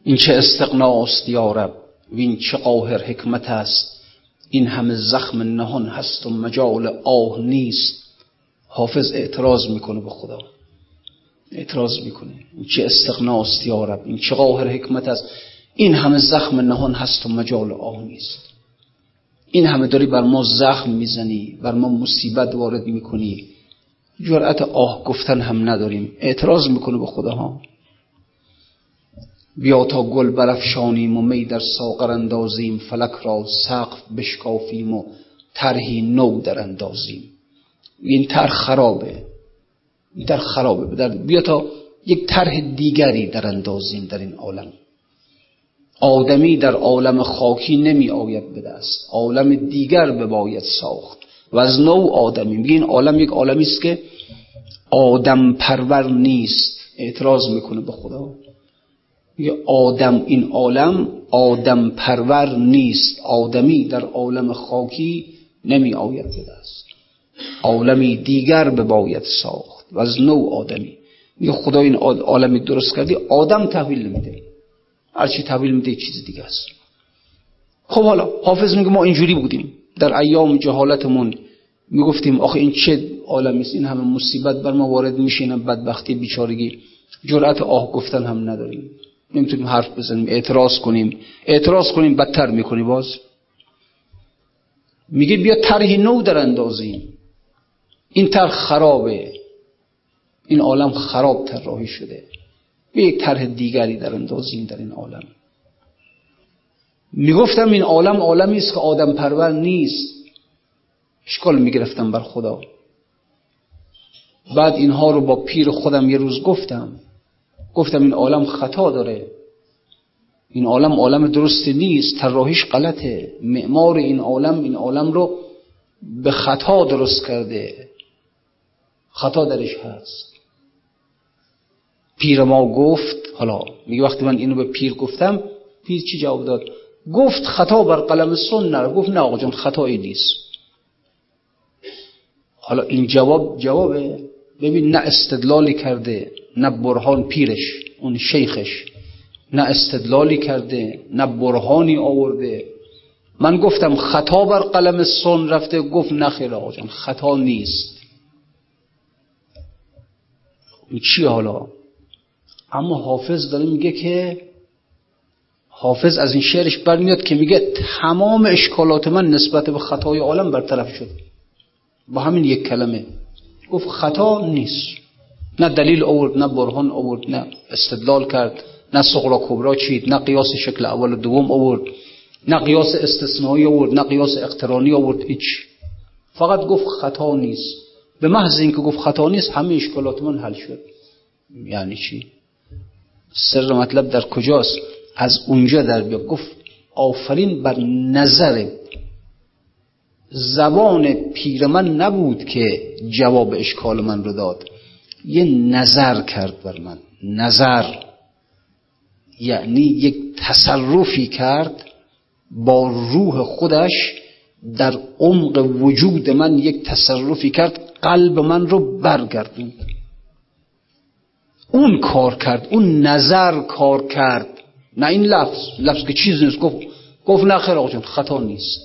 این چه استقناست یا رب؟ و این چه قاهر حکمت است؟ این همه زخم نهان هست و مجال آه نیست. حافظ اعتراض می‌کنه به خدا. اعتراض می‌کنه. این چه استقناست یا رب؟ این چه قاهر حکمت است؟ این همه زخم نهان هست و مجال آه نیست. این همه داری بر ما زخم می‌زنی بر ما مصیبت وارد می‌کنی. جرأت آه گفتن هم نداریم. اعتراض می‌کنه به خدا ها بیا تا گل برافشانیم و می در ساغر اندازیم فلک را سقف بشکافیم و طرحی نو در اندازیم. این طرح خرابه. این طرح خرابه بیا تا یک طرح دیگری در اندازیم در این عالم. آدمی در عالم خاکی نمی آید به دست. عالم دیگر به باید ساخت. و از نو آدمی. میگه این عالم یک عالمی است که آدم پرور نیست. اعتراض می‌کنه به خدا. میگه آدم این عالم آدم پرور نیست. آدمی در عالم خاکی نمی آید به دست عالمی دیگر به باید ساخت و از نو آدمی. میگه خدا این عالمی درست کردی آدم تحویل نمیده. هرچی تحویل میده چیز دیگه است. خب حالا حافظ میگه ما اینجوری بودیم. در ایام جهالتمون می‌گفتیم آخه این چه عالمی است؟ این همه مصیبت بر ما وارد میشه این بدبختی بیچارگی. جرأت آه گفتن هم نداریم. نمی‌تونیم حرف بزنیم. اعتراض کنیم. اعتراض کنیم بدتر می‌کنی باز. میگه بیا طرح نو در اندازیم این طرح خرابه. این عالم خراب طراحی شده. به یک طرح دیگری در اندازیم در این عالم. می‌گفتم این عالم عالمی است که آدم پرور نیست. اشکال می‌گرفتم بر خدا. بعد اینها رو با پیر خودم یه روز گفتم. گفتم این عالم خطا داره. این عالم عالم درست نیست طراحیش غلطه. معمار این عالم این عالم رو به خطا درست کرده. خطا درش هست. پیر ما گفت حالا میگه وقتی من اینو به پیر گفتم پیر چی جواب داد؟ گفت خطا بر قلم سن نره گفت نه آقا جان خطایی نیست. حالا این جواب جوابه. ببین نه استدلالی کرده. نه برهان پیرش اون شیخش. نه استدلالی کرده نه برهانی آورده. من گفتم خطا بر قلم سن رفته گفت نخیر آقا جان خطا نیست. این چی حالا؟ اما حافظ داره میگه که حافظ از این شعرش برمیاد که میگه تمام اشکالات من نسبت به خطای عالم برطرف شد. با همین یک کلمه. گفت خطا نیست. نه دلیل آورد نه برهان آورد نه استدلال کرد نه صغرا کبرا چید نه قیاس شکل اول و دوم آورد نه قیاس استثنایی آورد نه قیاس اقترانی آورد هیچ. فقط گفت خطا نیست. به محض اینکه گفت خطا نیست همه اشکالات من حل شد. یعنی چی؟ سر مطلب در کجاست؟ از اونجا در بیا گفت آفرین بر نظر زبان پیر من نبود که جواب اشکال من رو داد. یه نظر کرد بر من. نظر یعنی یک تصرفی کرد با روح خودش در عمق وجود من یک تصرفی کرد قلب من رو برگردوند. اون کار کرد اون نظر کار کرد. نه این لفظ لفظ که چیز نیست. گفت گفت نه خیر آقا خطا نیست.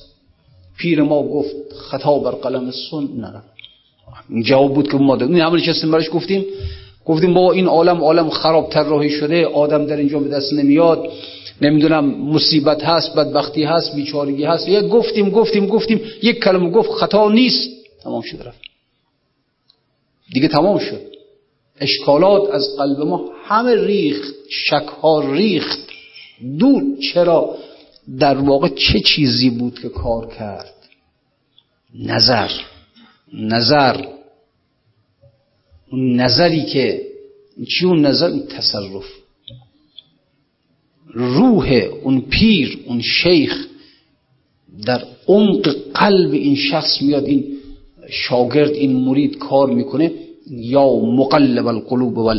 پیر ما گفت خطا بر قلم سن این جواب بود که ما دادیم این همون چیزی برش گفتیم. گفتیم با این عالم عالم خراب راهی شده. آدم در اینجا به دست نمیاد. نمی‌دونم مصیبت هست بدبختی هست بیچارگی هست. یک گفتیم گفتیم گفتیم. یک کلمه گفت خطا نیست. تمام شد رفت. دیگه تمام شد. اشکالات از قلب ما همه ریخت شک ها ریخت. دور چرا؟ در واقع چه چیزی بود که کار کرد؟ نظر. نظر اون نظری که چی اون نظر؟ تصرف. روح اون پیر اون شیخ در عمق قلب این شخص میاد این شاگرد این مرید کار می‌کنه یا مقلب القلوب و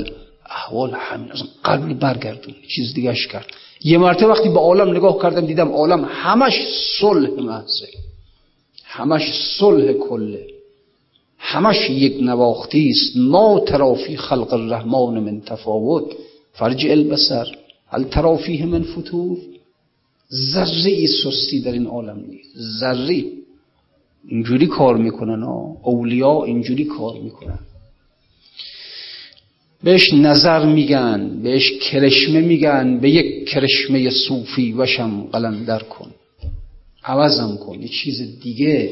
احوال همین از قلب برگردون چیز دیگهش کرد. یه مرتبه وقتی به عالم نگاه کردم دیدم عالم همش صلح محضه همش صلح کله. همش یک نواختی است. ما ترافی خلق الرحمن من تفاوت. فرج البصر. هل ترافیه من فتور؟ ذره ای سستی در این عالم نیست. ذره. اینجوری کار می‌کنن اولیا اینجوری کار می‌کنن. بهش نظر میگن بهش کرشمه میگن به یک کرشمه صوفی وشم قلندر کن. عوضم کن. یه چیز دیگه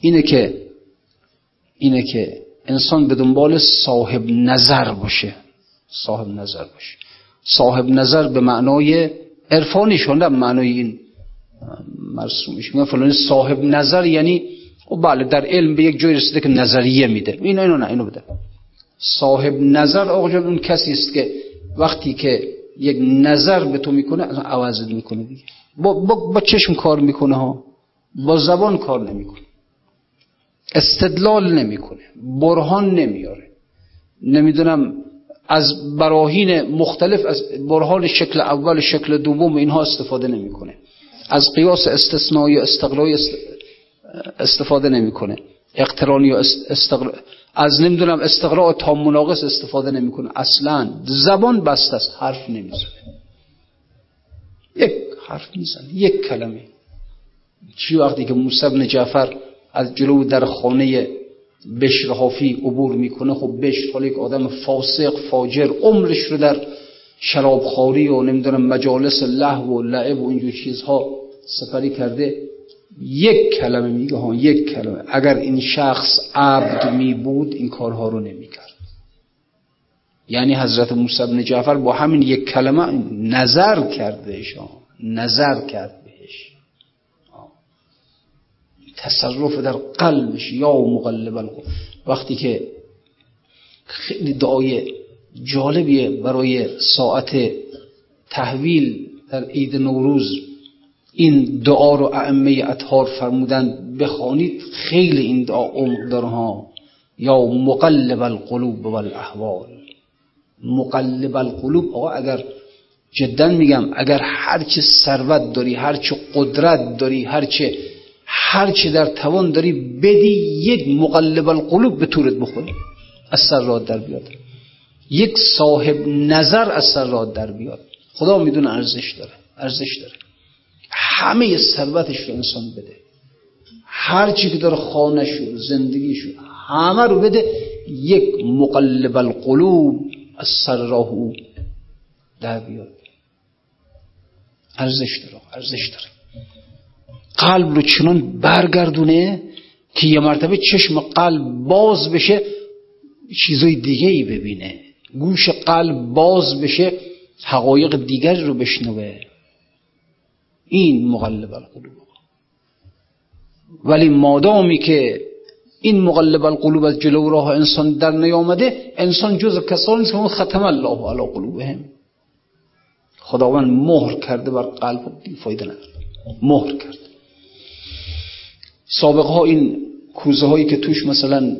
اینه که اینه که انسان به دنبال صاحب نظر باشه. صاحب نظر باشه. صاحب نظر به معنای عرفانی شده معنای این مرسومش. میگن فلانی صاحب نظر یعنی او خب بله در علم به یک جای رسیده که نظریه میده. اینو اینو نه اینو بده. صاحب نظر آقا جان اون کسی است که وقتی که یک نظر به تو می‌کنه عوض می‌کنه دیگه. با, با, با چشم کار می‌کنه ها. با زبان کار نمی‌کنه. استدلال نمی‌کنه برهان نمیاره. نمی‌دونم از براهین مختلف از برهان شکل اول شکل دوم اینها استفاده نمی‌کنه. از قیاس استثنایی و استفاده نمی‌کنه. اقترانی و استقرا از نمی‌دونم استقراء تا مناقص استفاده نمی‌کنه. اصلا زبان بسته است حرف نمی‌زنه. یک حرف می‌زنه یک کلمه. چی وقتی که موسی بن جعفر از جلو در خانه بشر حافی عبور می‌کنه. خب بشر حالا یک آدم فاسق فاجر عمرش رو در شرابخوری و نمی‌دونم مجالس لحو و لعب و اینجور چیزها سپری کرده. یک کلمه میگه ها یک کلمه. اگر این شخص عبد می بود این کارها رو نمی‌کرد. یعنی حضرت موسی بن جعفر با همین یک کلمه نظر کرده نظر کرد. تصرف در قلبش یا مقلب القلوب وقتی که خیلی دعای جالبیه برای ساعت تحویل در عید نوروز این دعا رو ائمه اطهار فرمودن بخوانید خیلی این دعا عمق ها. یا مقلب القلوب والاحوال مقلب القلوب آقا اگر جدا میگم اگر هرچه ثروت داری هرچه قدرت داری هرچه هرچه در توان داری بدی یک مقلب القلوب به طورت بخوری از سر در بیاد. یک صاحب نظر از سر در بیاد. خدا می‌دونه ارزش داره ارزش داره. همه ثروتش رو انسان بده. هر چی که داره خانه زندگی شو همه رو بده یک مقلب القلوب از سر راه او در بیاد. ارزش داره ارزش داره. قلب رو چنان برگردونه که یه مرتبه چشم قلب باز بشه چیزای دیگه ای ببینه. گوش قلب باز بشه حقایق دیگر رو بشنوه. این مقلب القلوب. ولی مادامی که این مقلب القلوب از جلو راه انسان در نیامده انسان جز کسانی که ختم الله علی قلوبهم. خداوند مهر کرده بر قلب فایده نداره. مهر کرده. سابقه ها این کوزه هایی که توش مثلا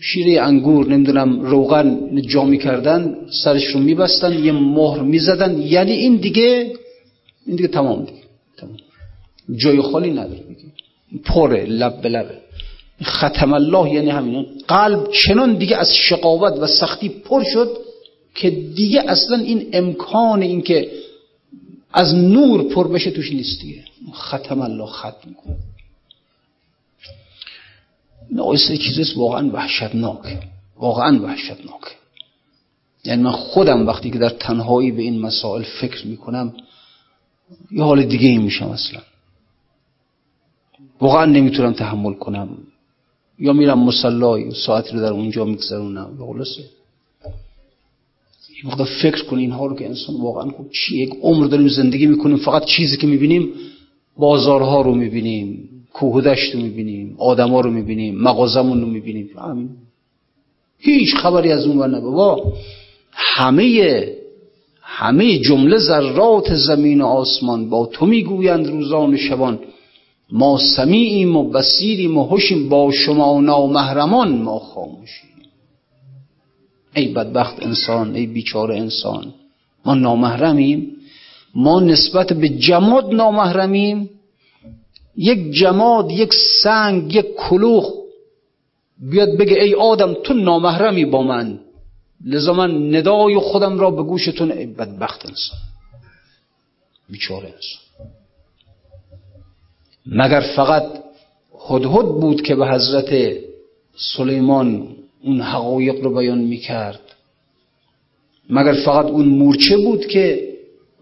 شیره انگور نمی‌دونم روغن جا می‌کردن سرش رو میبستن یه مهر می‌زدن. یعنی این دیگه این دیگه تمام دیگه. تمام. جای خالی نداره دیگه. پره لب به لبه ختم الله یعنی همین. قلب چنان دیگه از شقاوت و سختی پر شد که دیگه اصلا این امکان این که از نور پر بشه توش نیست دیگه. ختم الله ختم. کن ناقصه چیزیست واقعا وحشتناک. واقعا وحشتناک. یعنی من خودم وقتی که در تنهایی به این مسائل فکر می‌کنم یه حال دیگه ای میشم اصلا. واقعا نمی‌تونم تحمل کنم. یا میرم مسلای ساعتی رو در اونجا میگذرونم. یا خلاصه یه فکر کنی اینها رو که انسان واقعا خب چی یک عمر داریم زندگی می‌کنیم فقط چیزی که می‌بینیم بازارها رو می‌بینیم. کوه دشت رو می‌بینیم آدما رو می‌بینیم مغازمون رو می‌بینیم. همین. هیچ خبری از اون نه بابا همه همه جمله ذرات زمین و آسمان با تو می‌گویند روزان و شبان. ما سمیعیم و بسیریم و هوشیم با شما نامهرمان ما خاموشیم. ای بدبخت انسان ای بیچاره انسان ما نامهرمیم ما نسبت به جماد نامهرمیم یک جماد یک سنگ یک کلوخ بیاد بگه ای آدم تو نامهرمی با من. لذا من ندای خودم را به گوشتون ای بدبخت انسان. بیچاره انسان. مگر فقط هدهد بود که به حضرت سلیمان اون حقایق رو بیان می‌کرد؟ مگر فقط اون مورچه بود که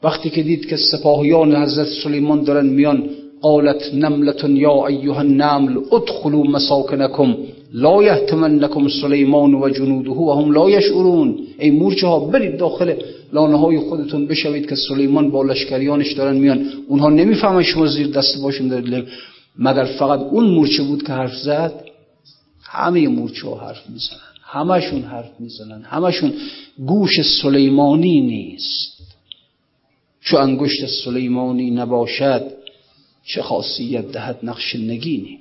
وقتی که دید که سپاهیان حضرت سلیمان دارن میان قالت نملة یا ایها النمل ادخلوا مساکنکم لا یهتمنکم سلیمان و جنوده و هم لا یشعرون ای مورچه ها برید داخل. لانه های خودتون بشوید که سلیمان با لشکریانش دارن میان. اونها نمی‌فهمن شما زیر دست باشون دارید مگر فقط اون مورچه بود که حرف زد؟ همه مورچه ها حرف می‌زنن. همشون حرف می‌زنن. همشون گوش سلیمانی نیست. چو انگشت سلیمانی نباشد چه خاصیت دهد نقش نگینی.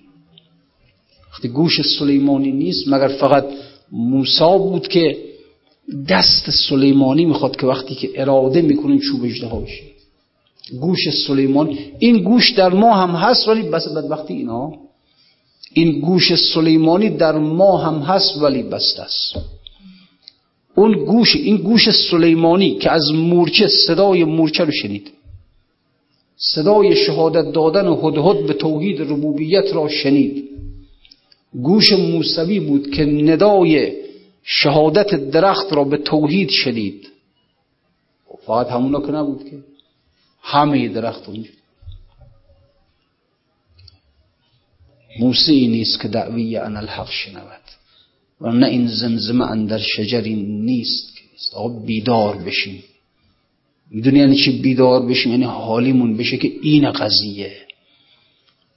وقتی گوش سلیمانی نیست مگر فقط موسا بود که دست سلیمانی می‌خواد که وقتی که اراده می‌کنیم چوب اجده بشه؟ گوش سلیمان این گوش در ما هم هست ولی بس بدبختی اینا. این گوش سلیمانی در ما هم هست ولی بست است. اون گوش این گوش سلیمانی که از مورچه صدای مورچه رو شنید. صدای شهادت دادن و هدهد به توحید ربوبیت را شنید. گوش موسوی بود که ندای شهادت درخت را به توحید شنید. فقط همونا که نبود که. همه درخت اونجا. موسی نیست که دعوی ان الحق شنود. و نه این زمزمه اندر شجری نیست که بیدار بشیم می‌دونی یعنی چی بیدار بشیم؟ یعنی حالیمون بشه که این قضیه.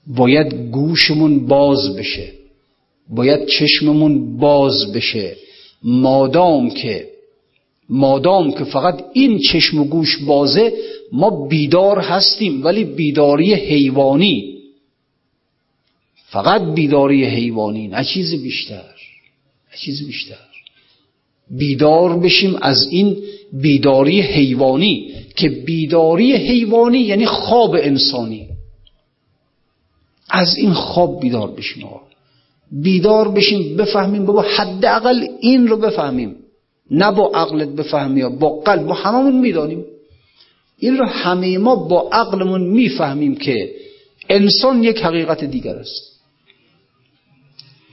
باید گوشمون باز بشه. باید چشممون باز بشه. مادام که مادام که فقط این چشم و گوش بازه ما بیدار هستیم ولی بیداری حیوانی. فقط بیداری حیوانی نه چیز بیشتر. نه چیز بیشتر. بیدار بشیم از این بیداری حیوانی که بیداری حیوانی یعنی خواب انسانی. از این خواب بیدار بشیم آقا. بیدار بشیم بفهمیم بابا حداقل این رو بفهمیم. نه با عقلت بفهمی با قلب ما هممون می‌دانیم. این رو همه ما با عقلمون می‌فهمیم که انسان یک حقیقت دیگر است.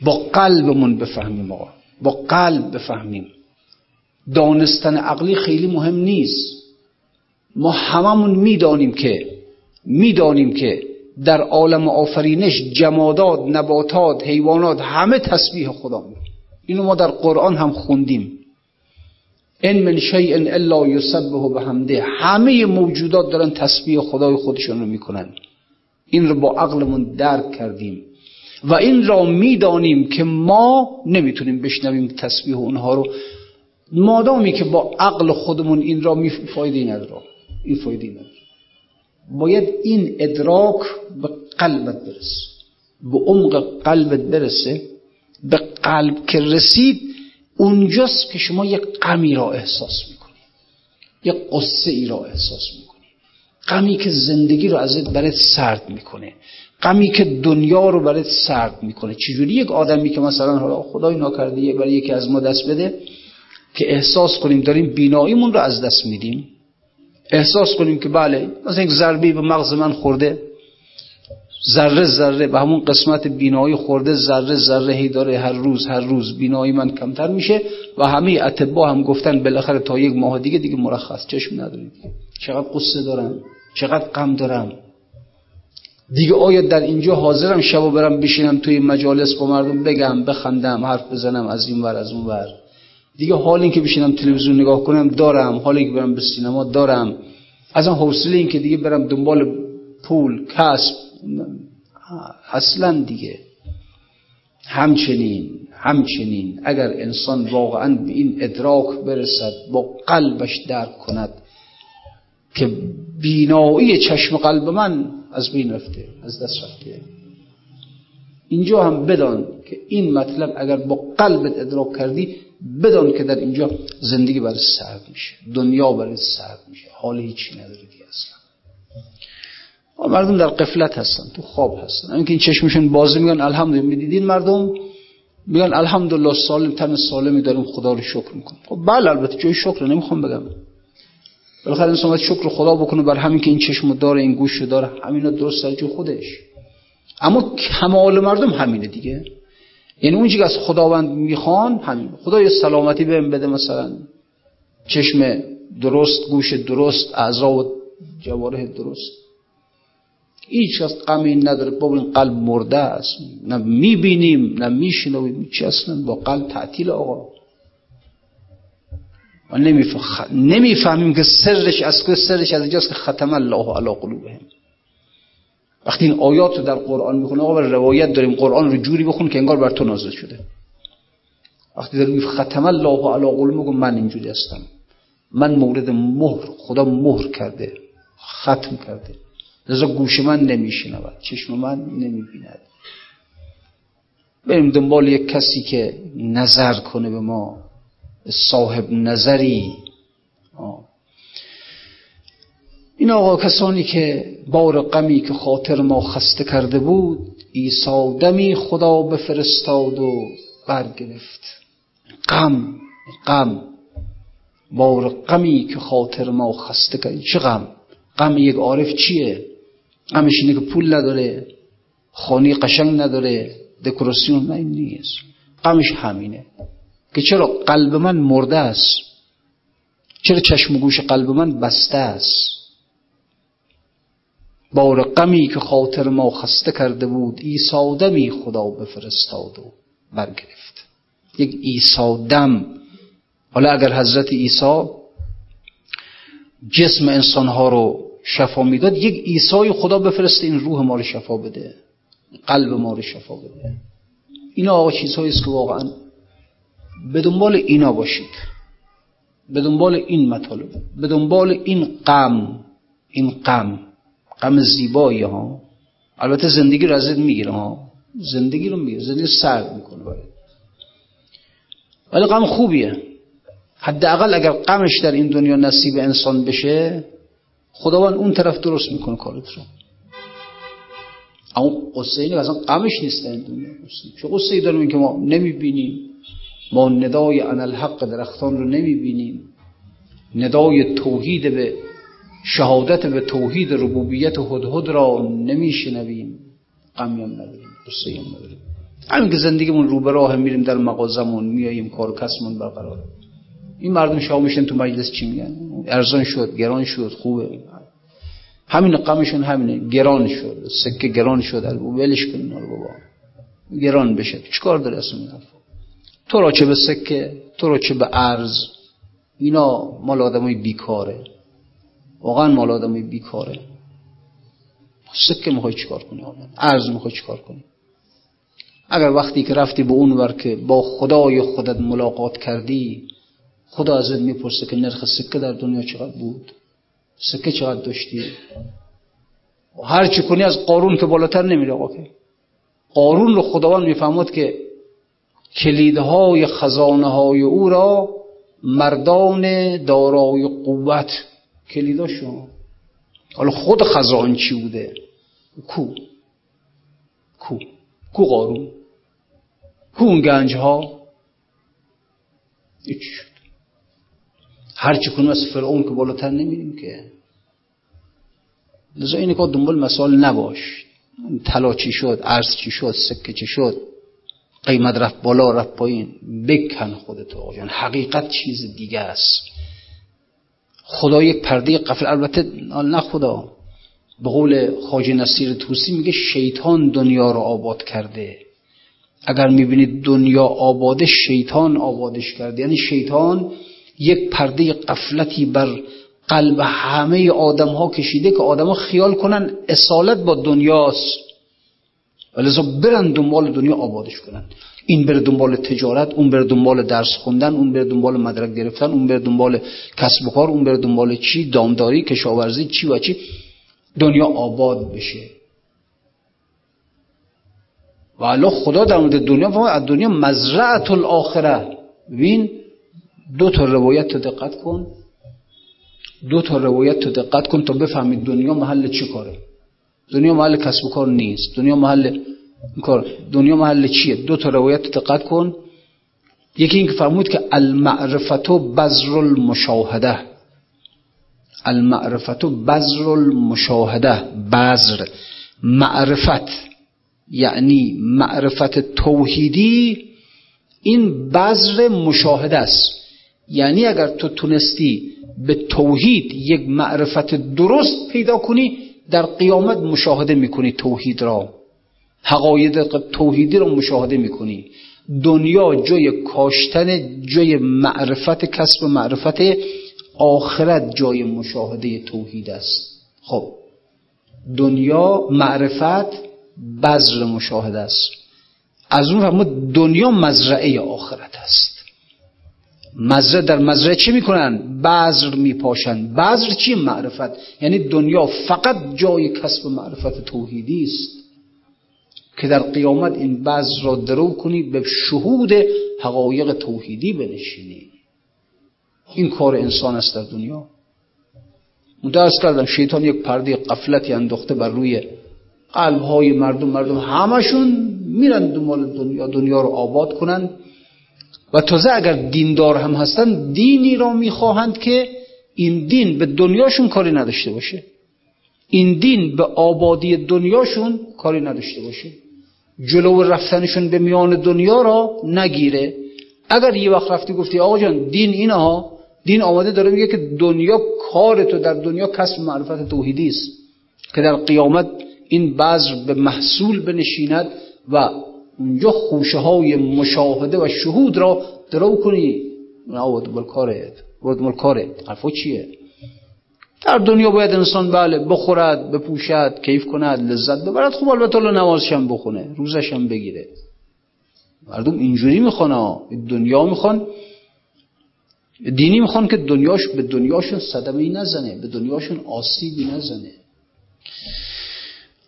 با قلبمون بفهمیم آقا. با قلب بفهمیم. دانستن عقلی خیلی مهم نیست. ما هممون می‌دانیم که می‌دانیم که در عالم آفرینش جمادات نباتات حیوانات همه تسبیح خدا می اینو ما در قرآن هم خوندیم. ان من شیء الا یسبح بحمده. همه موجودات دارن تسبیح خدای خودشون رو می‌کنن. این رو با عقلمون درک کردیم. و این را می‌دانیم که ما نمی‌تونیم بشنویم تسبیح اونها رو. مادامی که با عقل خودمون این را می فایده نداره. این فایده نداره. باید این ادراک به قلبت برسه. به عمق قلبت برسه به قلب که رسید اونجاست که شما یک غمی را احساس می‌کنی. یک قصه ای را احساس می‌کنی. غمی که زندگی رو ازت برات سرد می‌کنه. غمی که دنیا رو برات سرد می‌کنه. چجوری یک آدمی که مثلا حالا خدای ناکرده برای یکی از ما دست بده که احساس کنیم داریم بیناییمون رو از دست میدیم. احساس کنیم که بله مثلا یک ضربی به مغز من خورده ذره ذره به همون قسمت بینایی خورده ذره ذره هی داره هر روز هر روز بینایی من کمتر میشه و همه اتبا هم گفتن بالاخره تا یک ماه دیگه دیگه مرخص چشم نداریم چقدر قصه دارم چقدر غم دارم. دیگه آیا در اینجا حاضرم شبا برم بشینم توی مجالس با مردم بگم بخندم حرف بزنم از این ور از اون ور؟ دیگه حال این که بشینم تلویزیون نگاه کنم دارم. حال که برم به سینما دارم. از آن حوصله این که دیگه برم دنبال پول کسب اصلا دیگه. همچنین همچنین اگر انسان واقعا به این ادراک برسد با قلبش درک کند که بینایی چشم قلب من از بین رفته از دست رفته. اینجا هم بدان که این مطلب اگر با قلبت ادراک کردی بدان که در اینجا زندگی برای سرد میشه دنیا برای سرد میشه حال هیچی نداره دیگه اصلا. مردم در قفلت هستن تو خواب هستن. اینکه این چشمشون بازی میگن الحمدلله. می‌دیدین مردم؟ میگن الحمدلله سالم تن سالمی داریم خدا رو شکر می‌کنیم. خب بله البته جای شکر نمی‌خوام بگم. بالاخره انسان باید شکر خدا بکنه بر همین که این چشم داره این گوش داره همینا درست در جو خودش. اما کمال مردم همینه دیگه. یعنی اون که از خداوند می‌خوان همین. خدا یه سلامتی بهم بده مثلا. چشم درست گوش درست اعضا و جواره درست. هیچ از غمی نداره. با این قلب مرده است. نه می‌بینیم نه میشنویم. چی اصلا با قلب تعطیل آقا. و نمی‌فهمیم که سرش از که سرش از اینجاست که ختم الله علی قلوبهم. وقتی این آیات رو در قرآن می‌خونه آقا روایت داریم قرآن رو جوری بخون که انگار بر تو نازل شده. وقتی داریم ختم الله علی قلوبهم من اینجوری هستم. من مورد مهر خدا مهر کرده ختم کرده. لذا گوش من نمیشنود چشم من نمی‌بیند. بریم دنبال یک کسی که نظر کنه به ما صاحب نظری. این آقا کسانی که بار غمی که خاطر ما خسته کرده بود عیسی دمی خدا بفرستاد و برگرفت. غم غم. بار غمی که خاطر ما خسته کرد. چه غم؟ غم یک عارف چیه؟ غمش اینه که پول نداره خانی قشنگ نداره دکوراسیون نه نیست. غمش همینه. که چرا قلب من مرده است؟ چرا چشم و گوش قلب من بسته است؟ بار غمی که خاطر ما خسته کرده بود عیسی دمی خدا بفرستاد و برگرفت. یک عیسی دم. حالا اگر حضرت عیسی جسم انسانها رو شفا می‌داد یک عیسی خدا بفرسته این روح ما رو شفا بده. قلب ما رو شفا بده. اینا آقا چیزهایی است که واقعا به دنبال اینا باشید. به دنبال این مطالب. به دنبال این غم. این غم. غم زیبایی ها. البته زندگی رو ازت می‌گیره ها. زندگی رو می‌گیره. زندگی سرد می‌کنه باید ولی غم خوبیه. حداقل اگر غمش در این دنیا نصیب انسان بشه خداوند اون طرف درست می‌کنه کارت رو. اما قصه اینه اصلا غمش نیست در این دنیا. چه قصه ای داریم که ما نمی‌بینیم؟ ما ندای ان الحق درختان رو نمی‌بینیم. ندای توحید به شهادت به توحید ربوبیت هدهد را نمیشنویم. غمی هم نداریم قصه هم نداریم. همین که زندگیمون رو به راه میریم در مغازمون میاییم کار کسمون برقرار. این مردم شما میشن تو مجلس چی میگن؟ ارزان شد گران شد خوبه. همین قمشون همینه گران شد سکه گران شد. ولش کن بابا. گران بشه. چیکار داره اصلا تو را چه به سکه تو را چه به ارز؟ اینا مال آدمای بیکاره. واقعا مال آدمای بیکاره. سکه می‌خوای چیکار کنی ارز می‌خوای چیکار کنی؟ اگر وقتی که رفتی به اون ور که با خدای خودت ملاقات کردی خدا ازت می‌پرسه که نرخ سکه در دنیا چقدر بود؟ سکه چقدر داشتی؟ هر چی کنی از قارون که بالاتر نمیره آقا قارون رو خداوند می‌فهمد که کلیدهای خزانه های او را مردان دارای قوت کلیداشون حالا خود خزان چی بوده؟ کو. کو. کو قارون. کو اون گنج ها هیچ هرچی کنیم از فرعون که بالاتر نمیریم که. لذا اینه که دنبال مسائل نباش. طلا چی شد؟ عرض چی شد؟ سکه چی شد؟ قیمت رفت بالا رفت پایین. بکن خودتو آجان حقیقت چیز دیگه است. خدا یک پرده قفل. البته نه خدا. به قول خاج نصیر توسی میگه شیطان دنیا رو آباد کرده. اگر می‌بینید دنیا آباده شیطان آبادش کرده. یعنی شیطان یک پرده قفلتی بر قلب همه آدم ها کشیده که آدم ها خیال کنن اصالت با دنیاست. ولذا برن دنبال دنیا آبادش کنن این بره دنبال تجارت اون بره دنبال درس خوندن اون بره دنبال مدرک گرفتن اون بره دنبال کسب و کار اون بره دنبال چی؟ دامداری کشاورزی چی و چی؟ دنیا آباد بشه. و الله خدا در مورد دنیا از دنیا مزرعت الاخره ببین دو تا روایت تو دقت کن. دو تا روایت تو دقت کن تا بفهمید دنیا محل چی کاره. دنیا محل کسب و کار نیست. دنیا محل کار دنیا محل چیه؟ دو تا روایت دقت کن. یکی این که فرمود که المعرفتو بذر المشاهده المعرفتو بذر المشاهده بذر. معرفت. یعنی معرفت توحیدی. این بذر مشاهده است. یعنی اگر تو تونستی به توحید یک معرفت درست پیدا کنی در قیامت مشاهده می‌کنی توحید را. حقاید توحیدی را مشاهده می‌کنی. دنیا جای کاشتن جای معرفت کسب معرفت آخرت جای مشاهده توحید است. خب دنیا معرفت بذر مشاهده است. از اون فرمود دنیا مزرعه آخرت است. مزرعه در مزرعه چی می‌کنن؟ بذر میپاشن. بذر چی؟ معرفت. یعنی دنیا فقط جای کسب معرفت توحیدی است. که در قیامت این بذر را درو کنی به شهود حقایق توحیدی بنشینی. این کار انسان است در دنیا. مدرس کردم شیطان یک پرده قفلتی انداخته بر روی قلب های مردم. مردم همشون میرن دنبال دنیا دنیا رو آباد کنند و تازه اگر دیندار هم هستن دینی را می‌خواهند که این دین به دنیاشون کاری نداشته باشه. این دین به آبادی دنیاشون کاری نداشته باشه. جلو رفتنشون به میان دنیا را نگیره. اگر یه وقت رفتی گفتی آقا جان دین اینها دین آماده داره میگه که دنیا کار تو در دنیا کسب معرفت توحیدی است که در قیامت این بذر به محصول بنشیند و اونجا خوشه های مشاهده و شهود را درو کنی. دنبال کارت دنبال کارت حرفا چیه؟ در دنیا باید انسان بله بخورد بپوشد کیف کند لذت ببرد. خوب البته الله نمازش هم بخونه روزش هم بگیره. مردم اینجوری می‌خوان دنیا می‌خوان دینی می‌خوان که دنیاش به دنیاشون صدمه نزنه به دنیاشون آسیبی نزنه.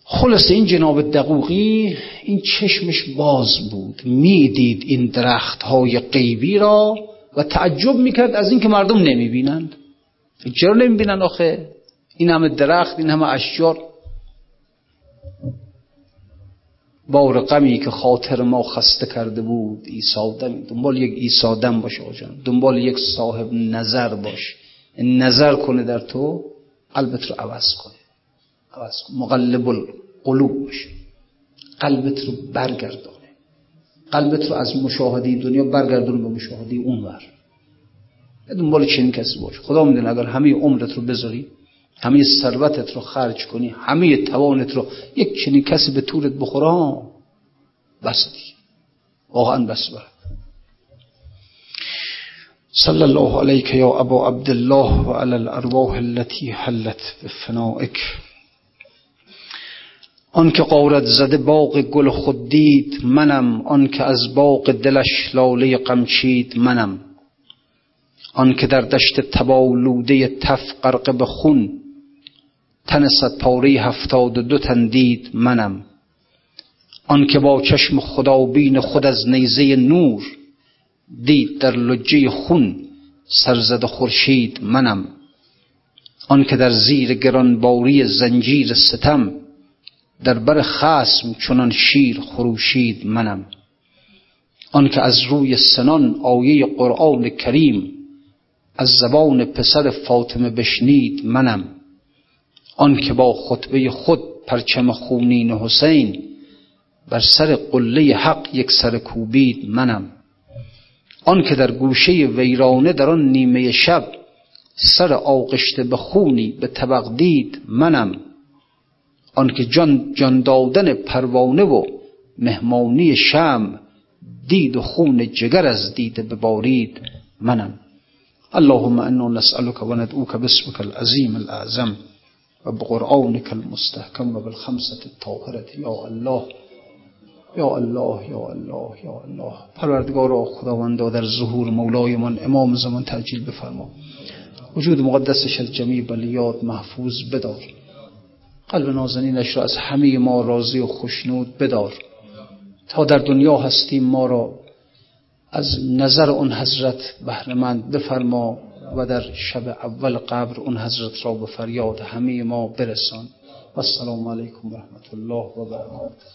خلاصه این جناب دقوقی این چشمش باز بود. می‌دید این درخت های قیبی را و تعجب می‌کرد از اینکه مردم نمی‌بینند. چرا نمی‌بینند آخه؟ این همه درخت این همه اشجار. با رقمی که خاطر ما خسته کرده بود ایسادم دنبال یک ایسادم باش آجان دنبال یک صاحب نظر باش. نظر کنه در تو قلبت رو عوض کنه. عوض مقلب القلوب باشه قلبت رو برگردانه. قلبت رو از مشاهده دنیا برگردونه به مشاهده اونور. دنبال چنین کسی باش. خدا می‌دونه اگر همه عمرت رو بذاری همه ثروتت رو خرج کنی همه توانت رو یک چنین کسی به طورت بخورا بس دیگه. واقعا بس برد صلى الله عليك يا أبا عبد الله وعلى الأرواح التي حلت بفنائك آن که قارت زده باغ گل خود دید منم آن که از باغ دلش لاله قمچید منم. آن که در دشت تبالوده تف غرق به خون تن صد پاره هفتاد دو تن دید منم. آن که با چشم خدابین خود از نیزه نور دید در لجه خون سرزد خورشید منم. آن که در زیر گرانباری زنجیر ستم در بر خسم چنان شیر خروشید منم. آن که از روی سنان آیه قرآن کریم از زبان پسر فاطمه بشنید منم. آن که با خطبه خود پرچم خونین حسین بر سر قله حق یک سر کوبید منم. آن که در گوشه ویرانه در آن نیمه شب سر آغشته به خونی به طبق دید منم. آن که جان, جان دادن پروانه و مهمانی شم دید و خون جگر از دیده ببارید منم. اللهم انا نسألك و ندعوك باسمك العظیم الاعظم و بقرآنك المستحکم و بالخمسة الطاهرة. یا الله یا الله یا الله یا الله. پروردگارا خداوندا در ظهور مولایمان امام زمان تعجیل بفرما. وجود مقدسش از جمیع بلیات محفوظ بدار. قلب نازنینش را از همه ما راضی و خوشنود بدار. تا در دنیا هستیم ما را از نظر اون حضرت بهرمند بفرما و در شب اول قبر اون حضرت را به فریاد همه ما برسان. و السلام علیکم و رحمت الله و برکاته.